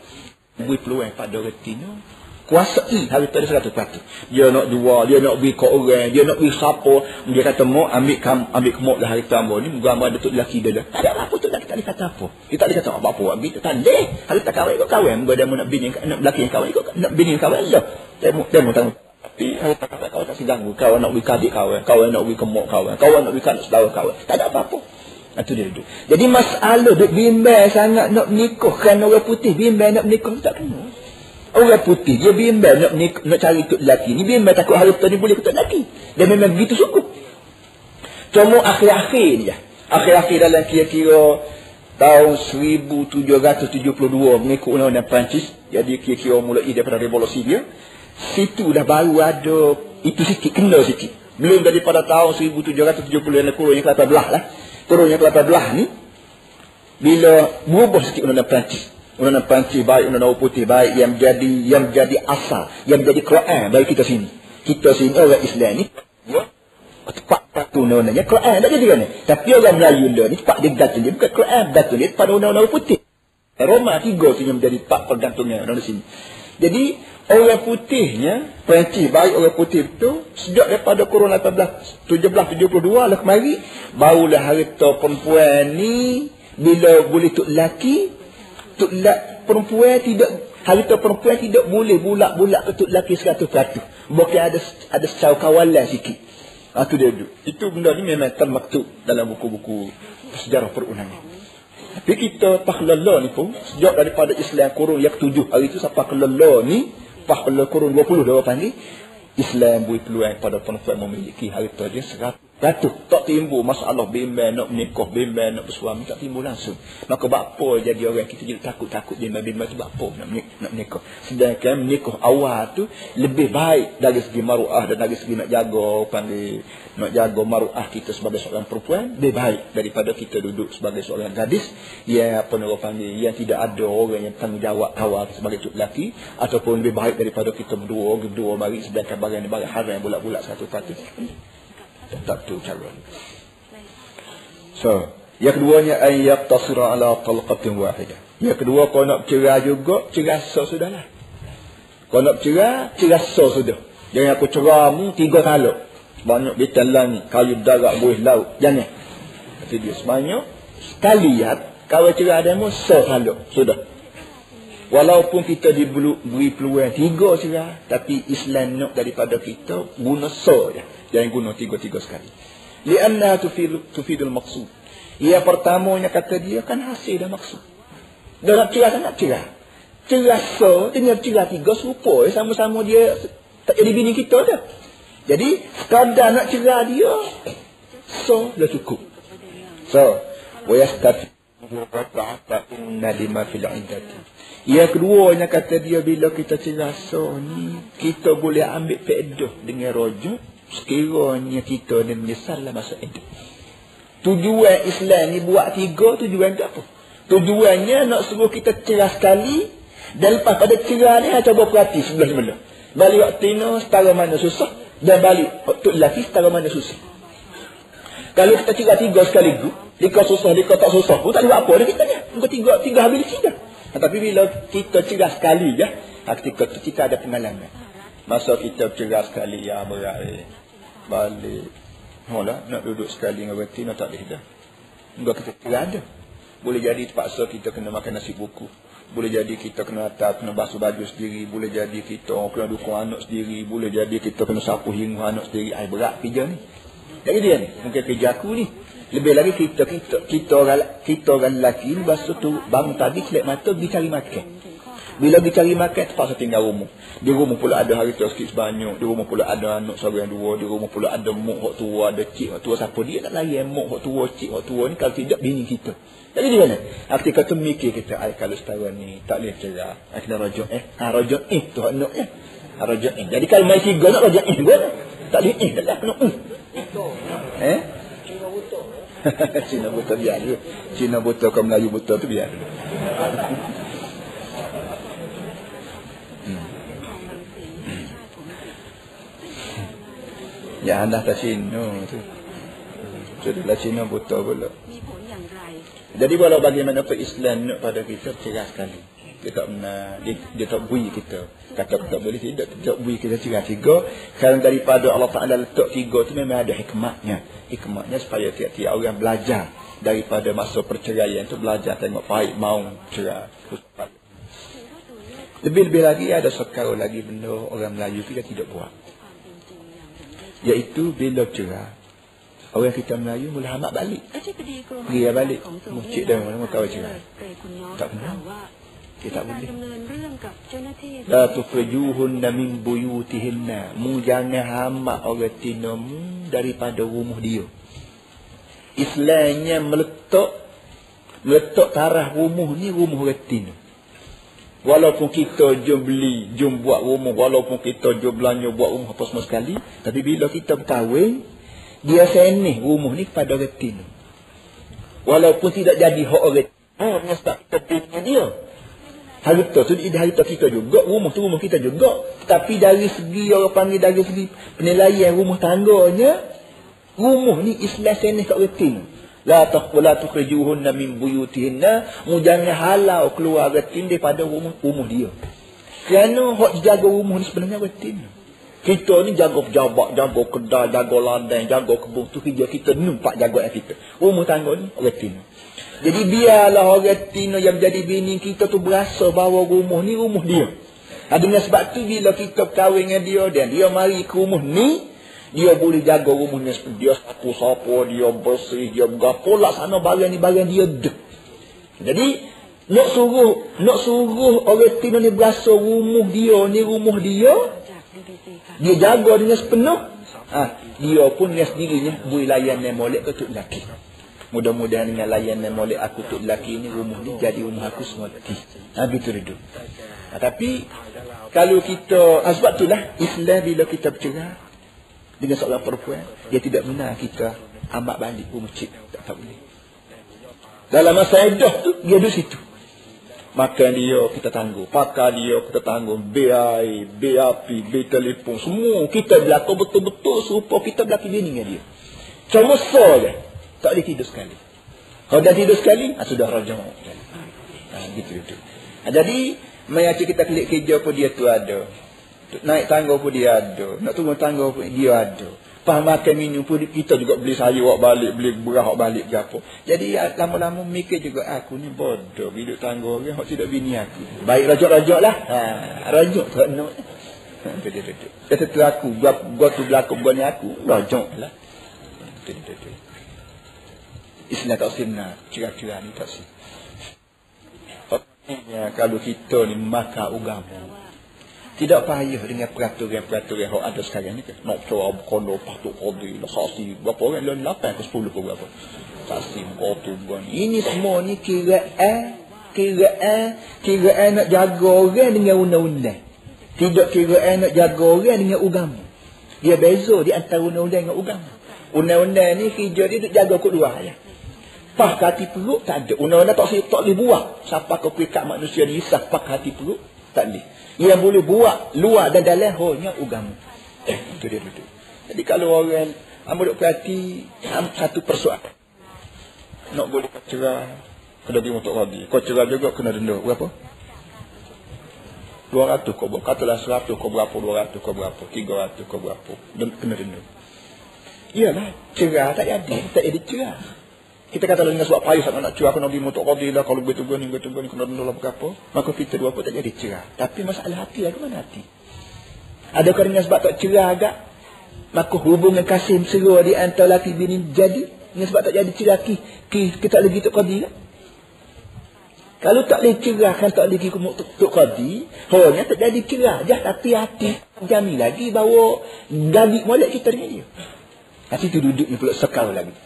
Beri peluang pada orang tino kuasai harta dia seratus peratus. Dia nak jual, dia nak beri ke orang, dia nak beri siapa. Dia kata, mau ambil kam, ambil kemuk lah harta ambo ni, gambar dia tu lelaki dia. Tak ada apa tu lelaki, tak ada kata apa. Dia tak ada kata apa-apa, ambil tu tanda. Harta kahwin kau kahwin, dia mau nak bini, nak lelaki yang kahwin, nak bini yang lah. Dia mau, dia tanggung. Tapi harta kau tak siganggu. Kau nak beri kadik kahwin, kau nak beri kemuk kahwin, kau nak beri saudara kahwin. Tak ada apa-apa. Itu dia duduk. Jadi masalah duk bimbang sangat nak menikah kerana orang putih bimbang nak menikah tak kena. Orang putih dia bimbang nak menikah, nak cari tuk lelaki ni bimbang takut harta ni boleh ketuk lelaki. Dia memang begitu cukup. Cuma akhir-akhir dia. Akhir-akhir dalam kira-kira tahun 1772 mengikut undang-undang Perancis. Jadi kira-kira mulai daripada revolusi dia. Situ dah baru ada itu sikit, kena sikit. Belum daripada tahun 1770 yang kurun yang kelata belah lah. Kurun yang kelata belah ni. Bila berubah sikit undang-undang Perancis. Undang-undang Perancis baik, undang-undang putih baik yang jadi yang jadi asal, yang jadi Quran bagi kita sini. Kita sini orang Islam ni. Ya. Tepat satu undang-undangnya Quran tak jadi kan. Tapi orang Melayu ni tepat dia gantung dia bukan Quran gantung dia pada undang-undang putih. Roma tiga tu yang menjadi pak pergantungnya orang sini. Jadi orang putihnya Perancis baik orang putih tu sejak daripada kurun 18 1772 lah kemari barulah harta perempuan ni bila boleh tuk laki tuk laki perempuan tidak harta perempuan tidak boleh bulak-bulak ke tuk laki 100% bukan ada ada secara kawalan sikit Ah tu dia duduk. Itu benda ni memang termaktub dalam buku-buku sejarah perundangan. Tapi kita pahlala ni pun sejak daripada Islam kurun yang ketujuh hari itu sampai kelala ni upah kurun 20 dia orang panggil. Islam beri peluang pada perempuan memiliki harta dia 100 Jatuh. Tak timbul masalah bimbang nak menikah, bimbang nak bersuami. Tak timbul langsung. Maka apa jadi orang kita jadi takut-takut bimbang-bimbang tu apa nak, nak menikah. Sedangkan menikah awal tu lebih baik dari segi maruah dan dari segi nak jaga panggil, nak jaga maruah kita sebagai seorang perempuan. Lebih baik daripada kita duduk sebagai seorang gadis yang apa nak panggil, yang tidak ada orang yang tanggungjawab awal sebagai cuk lelaki. Ataupun lebih baik daripada kita berdua, berdua mari sedangkan barang-barang haram bulat-bulat satu-satu tu cara. So, yang keduanya an yaqtasira ala talqatin wahidah. Yang kedua kau nak cerai juga, cerai so sudahlah. Kau nak cerai, cerai so sudah. Jangan aku ceramu tiga taluk. Banyak bitan langit, kayu darat, buih laut. Jangan. Kata dia semuanya, sekali ya, kau cerai demo, so taluk. Sudah. Walaupun kita diberi peluang tiga cerai, tapi Islam nak daripada kita guna so je. Jangan guna tiga-tiga sekali. Lianna tufidul, tufidul maksud. Yang pertamanya kata dia kan hasil dah maksud. Dia nak cerah tak nak cerah. Cerah so dengan cerah tiga serupa. Sama-sama dia tak jadi bini kita dah. Jadi sekadar nak cerah dia. So dah cukup. So. Fil indati. Yang keduanya kata dia bila kita cerah so ni. Kita boleh ambil pedoh dengan rojok sekiranya kita ni menyesallah masa itu. Tujuan Islam ni buat tiga tujuan tak apa. Tujuannya nak suruh kita cerah sekali dan lepas pada cerah ni cuba perhati sebelah-sebelah. Balik waktu ini setara mana susah dan balik waktu lelaki setara mana susah. Kalau kita cerah tiga sekaligus, lika susah, lika tak susah pun tak ada apa dah kita ni. Muka tiga, tiga habis kita. Tapi bila kita cerah sekali ya, ketika kita ada pengalaman. Masa kita cerah sekali ya berat Balik Mula nak duduk sekali dengan berarti nak tak boleh dah Enggak kita cerah ada Boleh jadi terpaksa kita kena makan nasi buku boleh jadi kita kena atas, kena basuh baju sendiri. Boleh jadi kita kena dukung anak sendiri. Boleh jadi kita kena sapu hingu anak sendiri. Ay, berat kerja ni. Jadi dia ni. Mungkin kerja aku ni. Lebih lagi kita, kita, kita orang, kita orang lelaki ni. Basuh tu bangun tadi, kelip mata, pergi cari makan. Bila pergi cari makan, terpaksa tinggal rumah. Di rumah pula ada hari sikit sebanyak. Di rumah pula ada anak seorang dua. Di rumah pula ada muk hok tua, ada cik hok tua. Siapa dia nak layan muk hok tua, cik hok tua ni. Kalau tidak, bini kita. Jadi di mana? Arti kata mikir kita, ay, kalau setara ni tak boleh cerah. Ay, kena rojok eh. Ha, rojok eh. Tu hak nak eh. Ha, rojok eh. Jadi kalau main tiga nak rojok eh. Buat Tak boleh eh. Tak boleh. Kena eh. Eh? Cina buta. Biar dulu. Cina buta kau Melayu buta tu biar dulu. Ya anda tak Cina tu. Sudahlah Cina buta pula. Jadi walau bagaimanapun Islam nak pada kita cerah sekali. Dia tak pernah, dia, dia tak bui kita. Kata tak boleh tidak, tak bui kita cerah tiga. Kerana daripada Allah Ta'ala letak tiga tu memang ada hikmatnya. Hikmatnya supaya tiap-tiap orang belajar daripada masa perceraian tu belajar tengok baik mau cerah. Lebih-lebih lagi ada sekarang lagi benda orang Melayu kita tidak buat. Iaitu bila cerah Orang kita Melayu mula hamak balik. Pergi ya balik. Mucik dah mana kau cerah. Tak pernah. Dia tak boleh. La tukhrijuhunna min buyutihinna. Mu jangan hamak orang tinamu daripada rumah dia. Islamnya meletak meletak tarah rumah ni rumah retin. Walaupun kita jom beli, jom buat rumah, walaupun kita jom belanja buat rumah apa semua sekali, tapi bila kita berkahwin, dia senih rumah ni kepada retin. Walaupun tidak jadi hak orang. Oh, sebab kita punya dia. Harta tu dia harta kita juga, rumah tu rumah kita juga. Tapi dari segi orang panggil dari segi penilaian rumah tangganya, rumah ni Islam senih kat retin. La taqula tukhrijuhunna min buyutihinna. Mu jangan halau keluar retin daripada rumah, rumah dia. Kerana hak jaga rumah ni sebenarnya retin. Kita ni jaga pejabat, jaga kedai, jaga ladang, jaga kebun. Tu kerja kita numpak jaga kita. Rumah tangga ni retin. Jadi biarlah orang retin yang menjadi bini kita tu berasa bahawa rumah ni rumah dia. Dengan sebab tu bila kita kahwin dengan dia dan dia mari ke rumah ni, dia boleh jaga rumahnya. Dia satu sapu dia bersih dia berapa laksana barang ni barang dia dek. Jadi nak suruh nak suruh orang Tino ni berasa rumah dia ni rumah dia dia jaga dengan sepenuh. Ha, dia pun dia sendirinya boleh layan dan molek ke tuk lelaki. Mudah-mudahan dengan layan dan molek aku tuk lelaki ni rumah ni jadi rumah aku semua lelaki ha, gitu hidup ha, tapi kalau kita ha, sebab itulah Islam bila kita bercerai dengan seorang perempuan dia tidak benar kita ambak balik ke masjid. Tak tahu boleh dalam masa edah tu dia duduk situ. Makan dia kita tangguh. Pakai dia kita tangguh. Api bil telefon. Semua kita berlaku betul-betul serupa kita berlaku bini dengan dia. Cuma saja tak boleh tidur sekali. Kalau dah tidur sekali ah, sudah raja ha, gitu gitu. Ha, jadi mayat kita klik kerja pun dia tu ada Naik tangga pun dia ada. Nak turun tangga pun dia ada. Faham makan minum pun kita juga beli sayur awak balik, beli berah awak balik ke apa. Jadi lama-lama mikir juga aku ni bodoh. Hidup tangga orang, awak tidak bini aku. Baik rajak-rajak lah. Ha, rajak tu nak. Kata tu aku, gua, gua tu berlaku gua ni aku, rajak lah. Islam tak sinar, cerah-cerah ni tak sinar. Kalau kita ni makan agama, tidak payah dengan peraturan-peraturan yang ada sekarang ni. Nak coba kono patut kodi, saksi. Berapa orang? Lain 8 ke 10 ke berapa? Saksi, kotu, bukan. Ini semua ni kira eh, kira eh, kira eh nak jaga orang dengan undang-undang. Tidak kira eh nak jaga orang dengan agama. Dia beza di antara undang-undang dengan agama. Undang-undang ni kerja dia duk jaga kod dua ya. Pah hati perut tak ada. Undang-undang tak, tak boleh buat. Siapa kau pekat manusia ni isah pah hati perut tak boleh. Yang boleh buat luar dan dalam hanya agama. Eh, itu dia duduk. Jadi kalau orang ambil perhati satu persoalan. Nak boleh cerah kena pergi untuk lagi. Kau cerah juga kena denda. Berapa? 200 kau berapa? Katalah 100 kau berapa? 200 kau berapa? 300 kau berapa? Kena denda. Iyalah, cerah tak jadi. Tak jadi cerah. Kita kata dengan sebab payah sangat nak cerah kena pergi motor qadi lah. Kalau begitu gini begitu gini kena dulu apa maka kita dua pun tak jadi cerah. Tapi masalah hati lah mana hati? Adakah dengan sebab tak cerah agak? Maka hubungan kasih mesra di antara laki bini jadi dengan sebab tak jadi ki kita lagi tok qadi lah. Kalau tak boleh cerah kan tak lagi ke tok qadi hanya tak jadi cerah. Jah tapi hati jamin lagi bahawa gadik molek kita dengan dia. Hati tu duduk ni pula sekal lagi.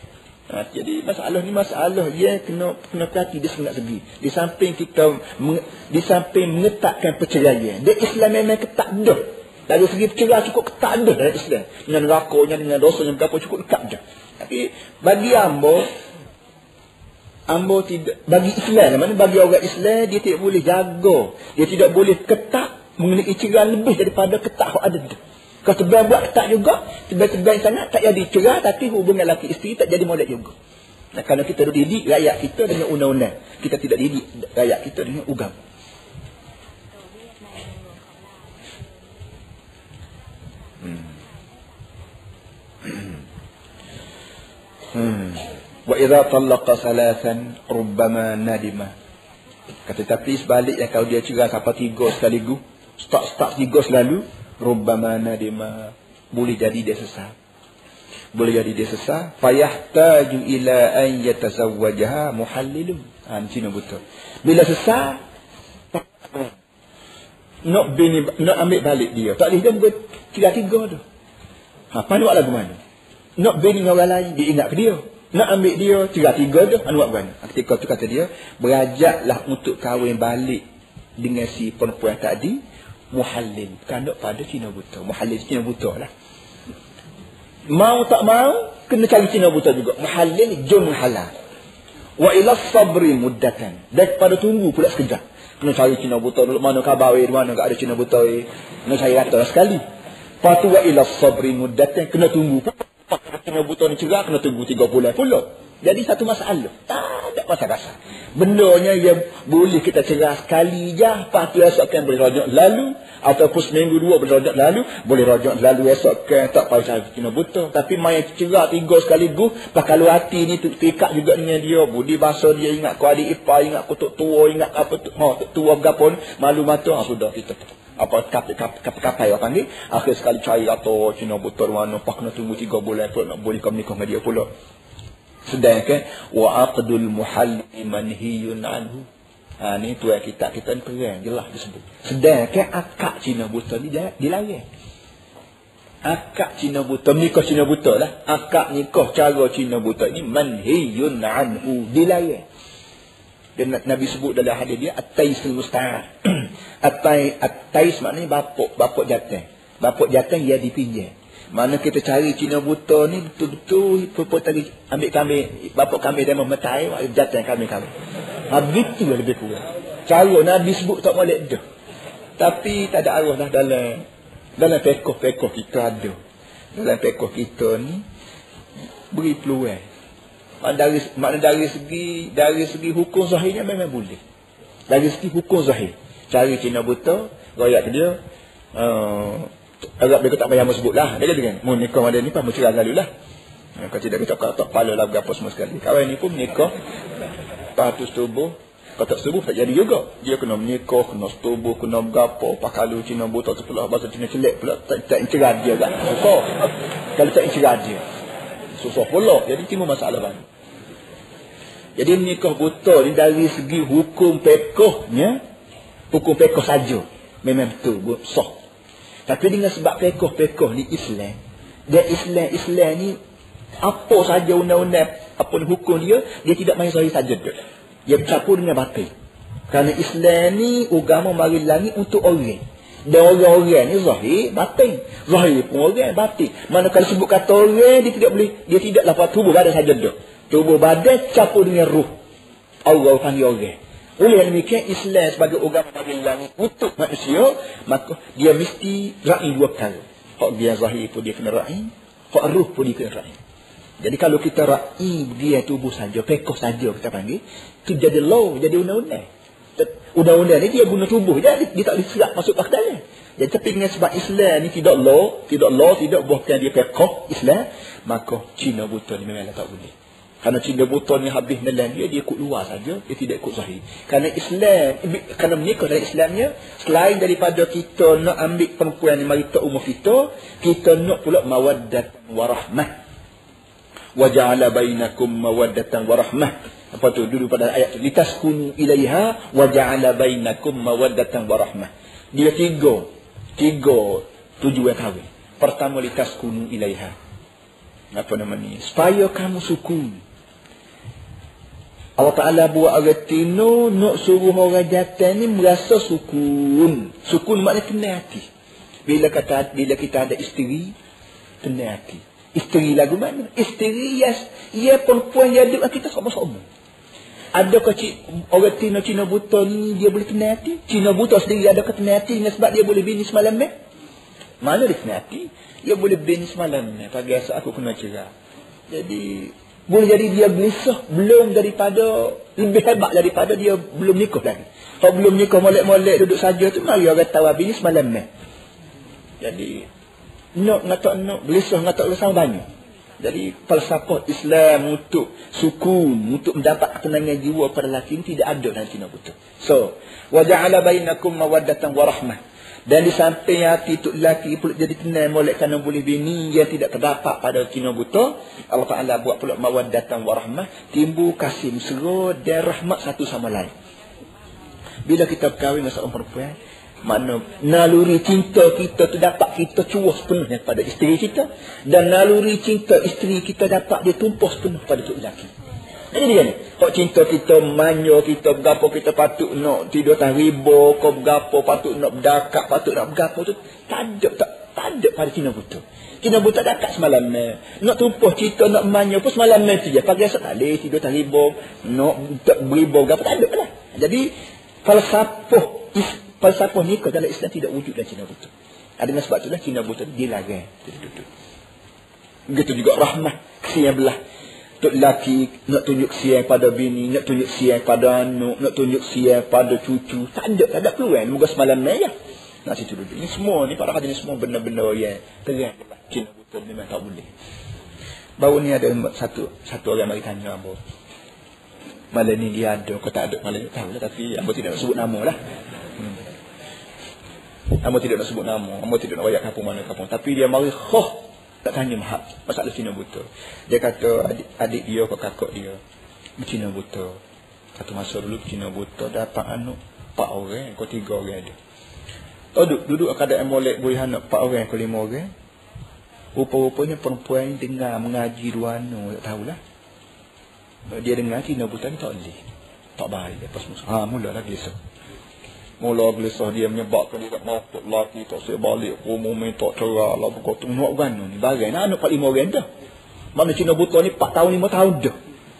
Ha, jadi masalah ni masalah dia kena kena perhati dia sangat segi. Di samping kita di samping mengetatkan perceraian. Dia Islam memang ketat dah. Dari segi perceraian cukup ketat dah dalam Islam. Dengan rakonya dengan dosanya berapa cukup ketat dah. Tapi bagi ambo ambo tidak bagi Islam mana bagi orang Islam dia tidak boleh jaga. Dia tidak boleh ketat mengenai cerai lebih daripada ketat yang ada. Kalau tebal buat ketat juga, tebal-tebal sangat, tak jadi cerah, tapi hubungan laki isteri tak jadi molek juga. Nah, kerana kita didik rakyat kita dengan undang-undang. Kita tidak didik rakyat kita dengan ugam. Hmm. Wa idza talaqa salasan rubbama nadima. Kata tapi sebaliknya kalau dia cerah sampai tiga sekaligus, start-start tiga selalu, rubbama nadima. Boleh jadi dia sesat. Boleh jadi dia sesat. Fayahtaju ila an yatazawwajaha muhallilun. Ha cina betul? Bila sesat nak bini nak ambil balik dia. Tak boleh dia buat tiga tiga tu. Ha pandai buat lagu mana? Nak bini dengan orang lain dia ingat ke dia? Nak ambil dia tiga tiga tu anu buat mana ketika tu kata dia berajaklah untuk kahwin balik dengan si perempuan tadi muhallil kanduk pada Cina buta. Muhallil Cina buta lah. Mau tak mau kena cari Cina buta juga. Muhallil jum halal wa ila sabri muddatan. Daripada tunggu pula sekejap. Kena cari Cina buta dulu. Mana khabar di mana tak ada Cina buta kena cari rata sekali. Patu wa ila sabri muddatan. Kena tunggu Kena buta ni cerah kena tunggu tiga bulan pula. Jadi satu masalah. Tak ada masalah rasa. Bendanya yang boleh kita cerah sekali je. Lepas tu esokkan boleh rojak lalu. Ataupun seminggu dua boleh rojak lalu. Boleh rojak lalu esokkan. Tak payah cari kena buta. Tapi main cerah tiga sekaligus. Lepas kalau hati ni tu terikat juga dengan dia. Budi bahasa dia ingat kau adik ipar. Ingat kau tuk tua. Ingat apa tu. Ha, tuk tua berapa Malu mata. Ha, sudah kita apa kapal kapal kapal apa panggil akhir sekali cari atau Cina buta mana pak nak tunggu tiga bulan pula nak boleh kau nikah dengan dia pula sedangkan wa aqdul muhalli manhiyun anhu. Ha ni tu ayat kita kita ni perang. Jelas disebut sedangkan akak Cina buta ni dia dilarang akak Cina buta nikah Cina buta lah. Akak nikah cara Cina buta ni manhiyun anhu. Dilarang dan Nabi sebut dalam hadis dia at-taisul musta'ar. at-tai at-tais maknanya bapuk, bapuk jatah. Bapuk jatah ia dipinjam. Mana kita cari Cina buta ni betul-betul pupuk tadi ambil kambing, bapuk kambing dia memetai jatah kambing kami. Ha begitu lebih kurang. Cara Nabi sebut tak boleh dah. Tapi tak ada arah dah dalam dalam pekoh-pekoh kita ada. Dalam pekoh kita ni beri peluang Makna dari, makna dari segi dari segi hukum zahirnya memang boleh. Dari segi hukum zahir. Cari Cina buta, rakyat dia, uh, agak dia tak payah sebut lah. Dia kata mau nikah ada ni pun bercerai lalu lah. Kalau tidak, kita tak pala lah berapa semua sekali. Kawan ni pun nikah, patus tubuh, kalau tak setubuh tak jadi juga. Dia kena menikah, kena setubuh, kena berapa. Pakalu Cina buta tu pula, bahasa Cina celek pula, tak, tak incerat dia kan. Susah. Kalau tak incerat dia. Susah pula. Jadi timbul masalah banyak. Jadi menikah buta ni dari segi hukum pekohnya, hukum pekoh saja memang betul, sah. Tapi dengan sebab pekoh-pekoh ni Islam, dia Islam Islam ni apa saja undang-undang apa hukum dia, dia tidak main zahir saja dia. Dia bercampur dengan batin. Kerana Islam ni agama mari langit untuk orang. Dan orang-orang ni zahir, batin. Zahir pun orang, batin. Mana kalau sebut kata orang, dia tidak boleh, dia tidak dapat tubuh badan saja dia tubuh badan campur dengan ruh. Allah panggil orang. Oleh demikian Islam sebagai agama bagi langit untuk manusia, maka dia mesti ra'i dua kali. Hak dia zahir pun dia kena ra'i, hak ruh pun dia kena ra'i. Jadi kalau kita ra'i dia tubuh saja, pekoh saja kita panggil, itu jadi law, jadi undang-undang. Undang-undang ni dia guna tubuh je, dia, dia tak boleh serap masuk ke. Jadi tapi dengan sebab Islam ni tidak law, tidak law, tidak buahkan dia pekoh Islam, maka Cina buta ni memang tak boleh. Karena cinta buta ni habis nelan dia, dia ikut luar saja, dia tidak ikut zahir. Karena Islam, kerana menikah dalam Islamnya, selain daripada kita nak ambil perempuan yang mari ke umur kita, kita nak pula mawaddat warahmah. Waja'ala bainakum mawaddatan warahmah. Apa tu? Dulu pada ayat tu. Litaskunu ilaiha waja'ala bainakum mawaddatan warahmah. Dia tiga. Tiga tujuan kahwin. Pertama litaskunu ilaiha. Apa nama ni? Supaya kamu sukun. Allah Ta'ala buat orang tino nak suruh orang jatuh ni merasa sukun. Sukun maknanya tenang hati. Bila kata bila kita ada isteri, tenang hati. Isteri lagu mana? Isteri yes, ia perempuan yang ada kita sama-sama. Ada ke orang tino Cina buta ni dia boleh tenang hati? Cina buta sendiri ada ke tenang hati sebab dia boleh bini semalam ni? Mana dia tenang hati? Dia boleh bini semalam ni. Pagi esok aku kena cerah. Jadi boleh jadi dia gelisah belum daripada lebih hebat daripada dia belum nikah lagi. Kalau belum nikah molek-molek duduk saja tu mari orang tahu habis ni semalam ni. Jadi nak ngatak nak gelisah ngatak gelisah banyak. Jadi falsafah Islam untuk sukun, untuk mendapat ketenangan jiwa pada lelaki tidak ada dalam Cina betul. So, wa ja'ala bainakum mawaddatan wa rahmah. Dan di samping hati tu lelaki pula jadi tenang molek kerana boleh bini yang tidak terdapat pada kina buta. Allah Ta'ala buat pula mawaddatan warahmah. Timbul kasih mesra dan rahmat satu sama lain. Bila kita berkahwin dengan seorang perempuan, Mana naluri cinta kita tu dapat kita cuah sepenuhnya kepada isteri kita. Dan naluri cinta isteri kita dapat dia tumpah sepenuh pada tu lelaki. Jadi dia ni. Kok cinta kita manyo kita bergapo kita patut nak tidur tak ribu. Kau bergapo patut nak berdakak patut nak bergapo tu. Tak ada, tak, tak ada pada Cina buta. Cina buta dakat semalam ni. Nak tumpah cerita nak manyo pun semalam ni tu je. Pagi esok tak boleh tidur tak ribu. Nak tak beribu bergapo tak ada lah. Jadi falsafah falsafah ni dalam Islam tidak wujud dalam Cina buta. Ada sebab itulah Cina buta dilarang. Begitu juga rahmah kesian belah. Tok laki nak tunjuk siang pada bini, nak tunjuk siang pada anak, nak tunjuk siang pada cucu. Tak ada, tak ada peluang. Moga semalam ni ya. Nak situ duduk. Ini semua ni, para hati ni semua benda-benda yang terang. Cina buta memang tak boleh. Baru ni ada satu satu orang mari tanya Ambo. Malam ni dia ada, kau tak ada. Malam ni tahu lah, tapi Ambo tidak sebut nama lah. Hmm. Amba tidak nak sebut nama. Amba tidak nak rayak kampung mana kampung. Tapi dia mari khoh. Tak tanya mahal. Masalah Cina buta. Dia kata adik, adik dia ke kakak dia. Cina buta. Satu masa dulu Cina buta. Dapat anak. Empat orang. Kau tiga orang ada. Oh, duduk, duduk keadaan molek boleh anak. Empat orang. Kau lima orang. Rupa-rupanya perempuan dengar mengaji dua anak. Tak tahulah. Dia dengar Cina buta ni tak boleh. Tak baik. Lepas musuh. Ha, mula lagi esok. Mula gelisah dia menyebabkan dia tak mahu tak laki, tak saya balik, rumah minta cerah lah. Kau tu nak kan ni. Bagai nak anak 45 orang dah. Mana Cina buta ni 4 tahun, 5 tahun dah.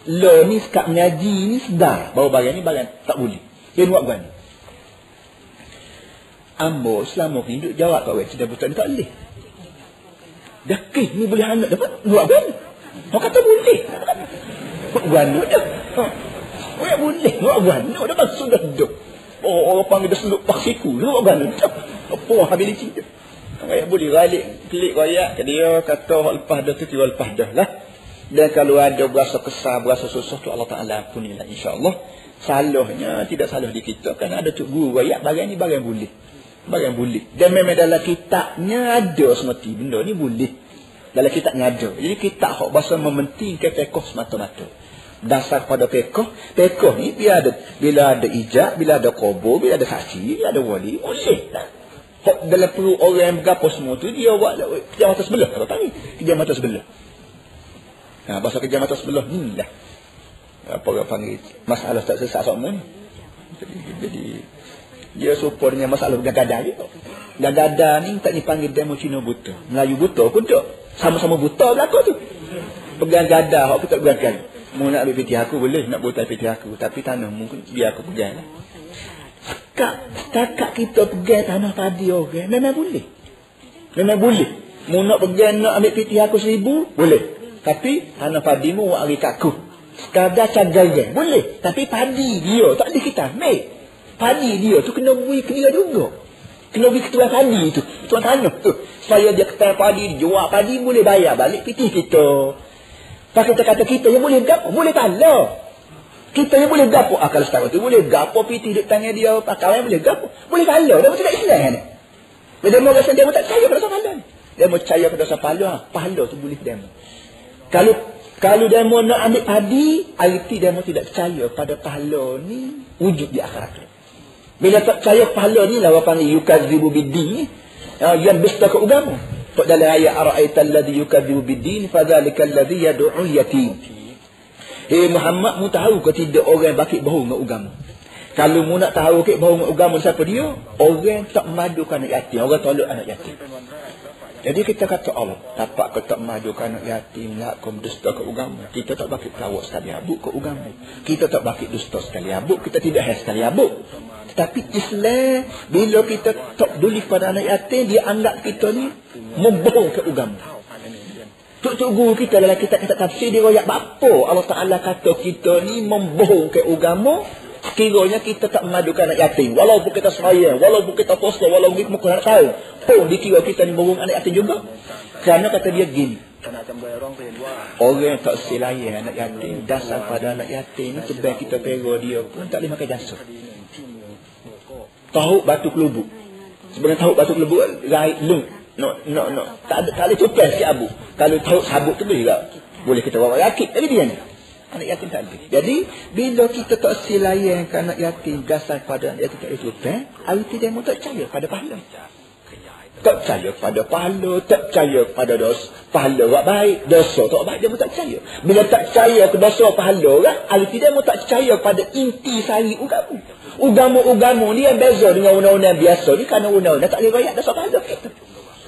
Le ni sekat mengaji ni sedar. Baru bagai ni bagai tak boleh. Dia nak kan Ambo selama ni duduk jawab kat orang Cina buta ni tak boleh. Dah kih ni boleh anak dapat. Nak kan? Kau kata boleh. Nak kan dah. Oh, boleh. Nak kan? Nak dapat sudah dah. Oh, orang panggil dia seluk paksiku. Lu kan? Apa habiliti dia? Rakyat boleh balik klik rakyat ke dia kata hak lepas dah tu tiba lepas dah lah. Dan kalau ada berasa kesal, berasa susah tu Allah Ta'ala ampunilah insyaAllah. Salahnya tidak salah di kita. Kan ada tu guru rakyat bagian ni bagian boleh. Bagian boleh. Dan memang dalam kitabnya ada seperti benda ni boleh. Dalam kitabnya ada. Jadi kitab hak bahasa mementingkan tekoh semata-mata dasar pada pekoh. Pekoh ni bila ada bila ada ijab, bila ada kubur, bila ada saksi, bila ada wali, boleh lah. Dalam perlu orang yang bergapa semua tu dia buat kerja mata sebelah apa tadi? Kerja mata sebelah. Nah, bahasa kerja mata sebelah ni lah. Apa orang panggil masalah tak sesat semua ni. Jadi, jadi dia serupa dengan masalah gagada ni. Gagada ni tak dipanggil demo Cina buta. Melayu buta pun tak. Sama-sama buta belakang tu. Pegang gada, hak kita pegang Mau nak ambil piti aku boleh nak buat piti aku. Tapi tanah mungkin biar aku pegang lah. Setakat, setakat kita pegang tanah tadi orang. Okay? Memang boleh. Memang boleh. Mau nak pegang nak ambil piti aku seribu. Boleh. Tapi tanah padi mu wak hari kaku. Sekadar cagai dia. Boleh. Tapi padi dia. Tak ada kita ambil. Padi dia tu kena beri ke dia juga. Kena beri ketua padi tu. Tuan tanah tu. Saya dia ketua padi. Jual padi boleh bayar balik piti kita. Tak kita kata kita yang boleh gapo, boleh tala. Kita yang boleh gapo akal ah, setara tu boleh gapo piti duk tangan dia pakaian yang boleh gapo. Boleh tala, dia tidak Islam ni. Dia mau rasa dia tak percaya pada pahala ni. Dia mau percaya pada pahala, pahala tu boleh dia. Kalau kalau dia mau nak ambil padi, arti mau tidak percaya pada pahala ni wujud di akhirat. Bila tak percaya pahala ni lah apa panggil yukadzibu bidin ah, yang dusta ke agama. Sebab dalam ayat ara'aita alladhi yukadzibu bid-din fadzalika alladhi yad'u yatim. Hei Muhammad mu tahu ke tidak orang bakit bahu dengan agama? Kalau mu nak tahu ke bahu dengan agama siapa dia? Orang tak madukan anak yatim, orang tolak anak yatim. Jadi kita kata Allah, dapat ke tak madukan anak yatim, nak kau dusta ke agama. Kita tak bakit pelawak sekali abuk ke agama. Kita tak bakit dusta sekali abuk, kita tidak hai sekali abuk. Tetapi Islam bila kita tak peduli pada anak yatim dia anggap kita ni membohong ke agama. Tuk-tuk guru kita dalam kitab kita tafsir dia royak bapa Allah Taala kata kita ni membohong ke agama sekiranya kita tak memadukan anak yatim walaupun kita semaya walaupun kita puasa walaupun kita mukul anak tahu pun dikira kita ni membohong anak yatim juga kerana kata dia gini Orang tak silaya anak yatim Dasar pada anak yatim Sebaik kita pera dia pun Tak boleh makan jasa tahu batu kelubuk. Sebenarnya tahu batu kelubuk right lung. No no no. Tak ada tak ada cukai si abu. Kalau tahu sabuk tu boleh tak? Boleh kita bawa rakit. Tapi dia ni. Anak yatim tak ada. Jadi, bila kita tak silayankan anak yatim, dasar pada anak yatim tak itu, kan? Arti dia tak percaya pada pahala. Tak percaya pada pahala, tak percaya pada dosa. Pahala buat baik, dosa tak baik, pun tak percaya. Bila tak percaya ke dosa pahala kan, arti pun tak percaya pada inti sari ugamu. Ugamu-ugamu ni yang beza dengan undang-undang biasa ni, kerana undang-undang tak boleh rakyat dosa pahala.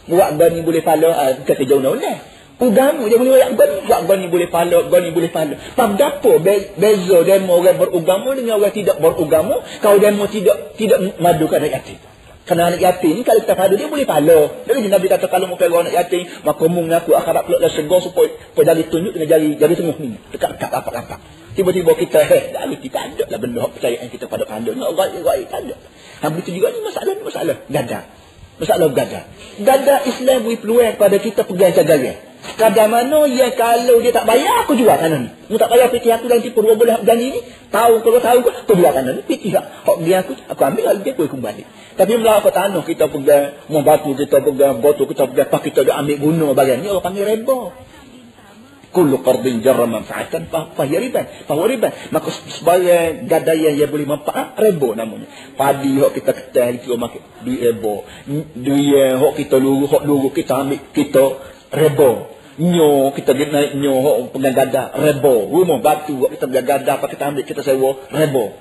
Buat gani boleh pahala, uh, kata jauh undang-undang. Ugamu dia boleh royak gani. Buat gani boleh pahala, gani boleh pahala. Faham apa beza demo orang berugamu dengan orang tidak berugamu, kalau demo tidak tidak madukan rakyat itu. Kerana anak yatim kalau kita pada dia boleh pahala. Jadi Nabi kata kalau mau pegang anak yatim, maka mu mengaku akhirat peluk dan segar supaya, jari tunjuk dengan jari jari tengah ni. Dekat-dekat rapat-rapat. Tiba-tiba kita, eh, dah kita ada lah benda kepercayaan kita pada pahala. Nak raih-raih, tak ada. Ha, begitu juga ni masalah ni masalah. Gadah. Masalah gadah. Gadah Islam beri peluang pada kita pegang cagaran. Kadang mana yang kalau dia tak bayar, aku jual tanah ni. Mu tak bayar PT aku dan tipu dua bulan janji ni. Tahu kalau tahu aku, aku jual tanah ni. PT tak. Hak dia aku, aku ambil lagi dia, aku kembali. Tapi bila aku tanah, kita pegang, mau batu kita pegang, batu kita pegang, apa kita dah ambil guna bagian ni, orang panggil reba. Kullu qardin jarra manfaatan fahiya riban. Fahuwa riban. Maka sebagai gadaya yang boleh manfaat, rebo namanya. Padi hok kita ketai, kita makan duit rebo. Duit hok kita luru, hok luru kita ambil, kita rebo. Nyo kita naik nyo ho pegang gada rebo. Rumah batu kita pegang gada apa kita ambil kita sewa. Rebo.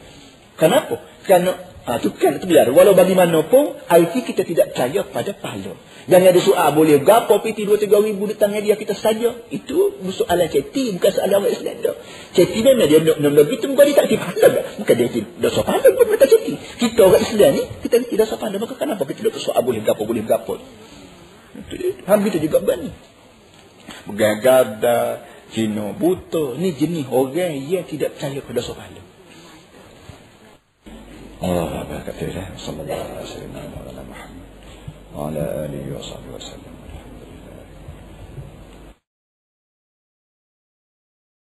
Kenapa? Kerana ha, tu kan itu biar. Walau bagaimanapun IT kita tidak percaya pada pahala. Jangan ada soal boleh gapo PT 2 3 ribu di tangan dia kita saja. Itu soalan ceti bukan soalan orang Islam dah. Memang dia nak nak begitu bukan dia tak di pahala. Bukan dia dosa pahala pun mereka ceti. Kita orang Islam ni kita tidak dosa pahala. Maka kenapa kita tidak soal boleh gapo boleh gapo Hampir itu juga benar bergagada, Cina buta. Ni jenis orang yang tidak percaya pada sopahala. Allah berkata, Sallallahu alaihi alihi wa sahbihi wasallam.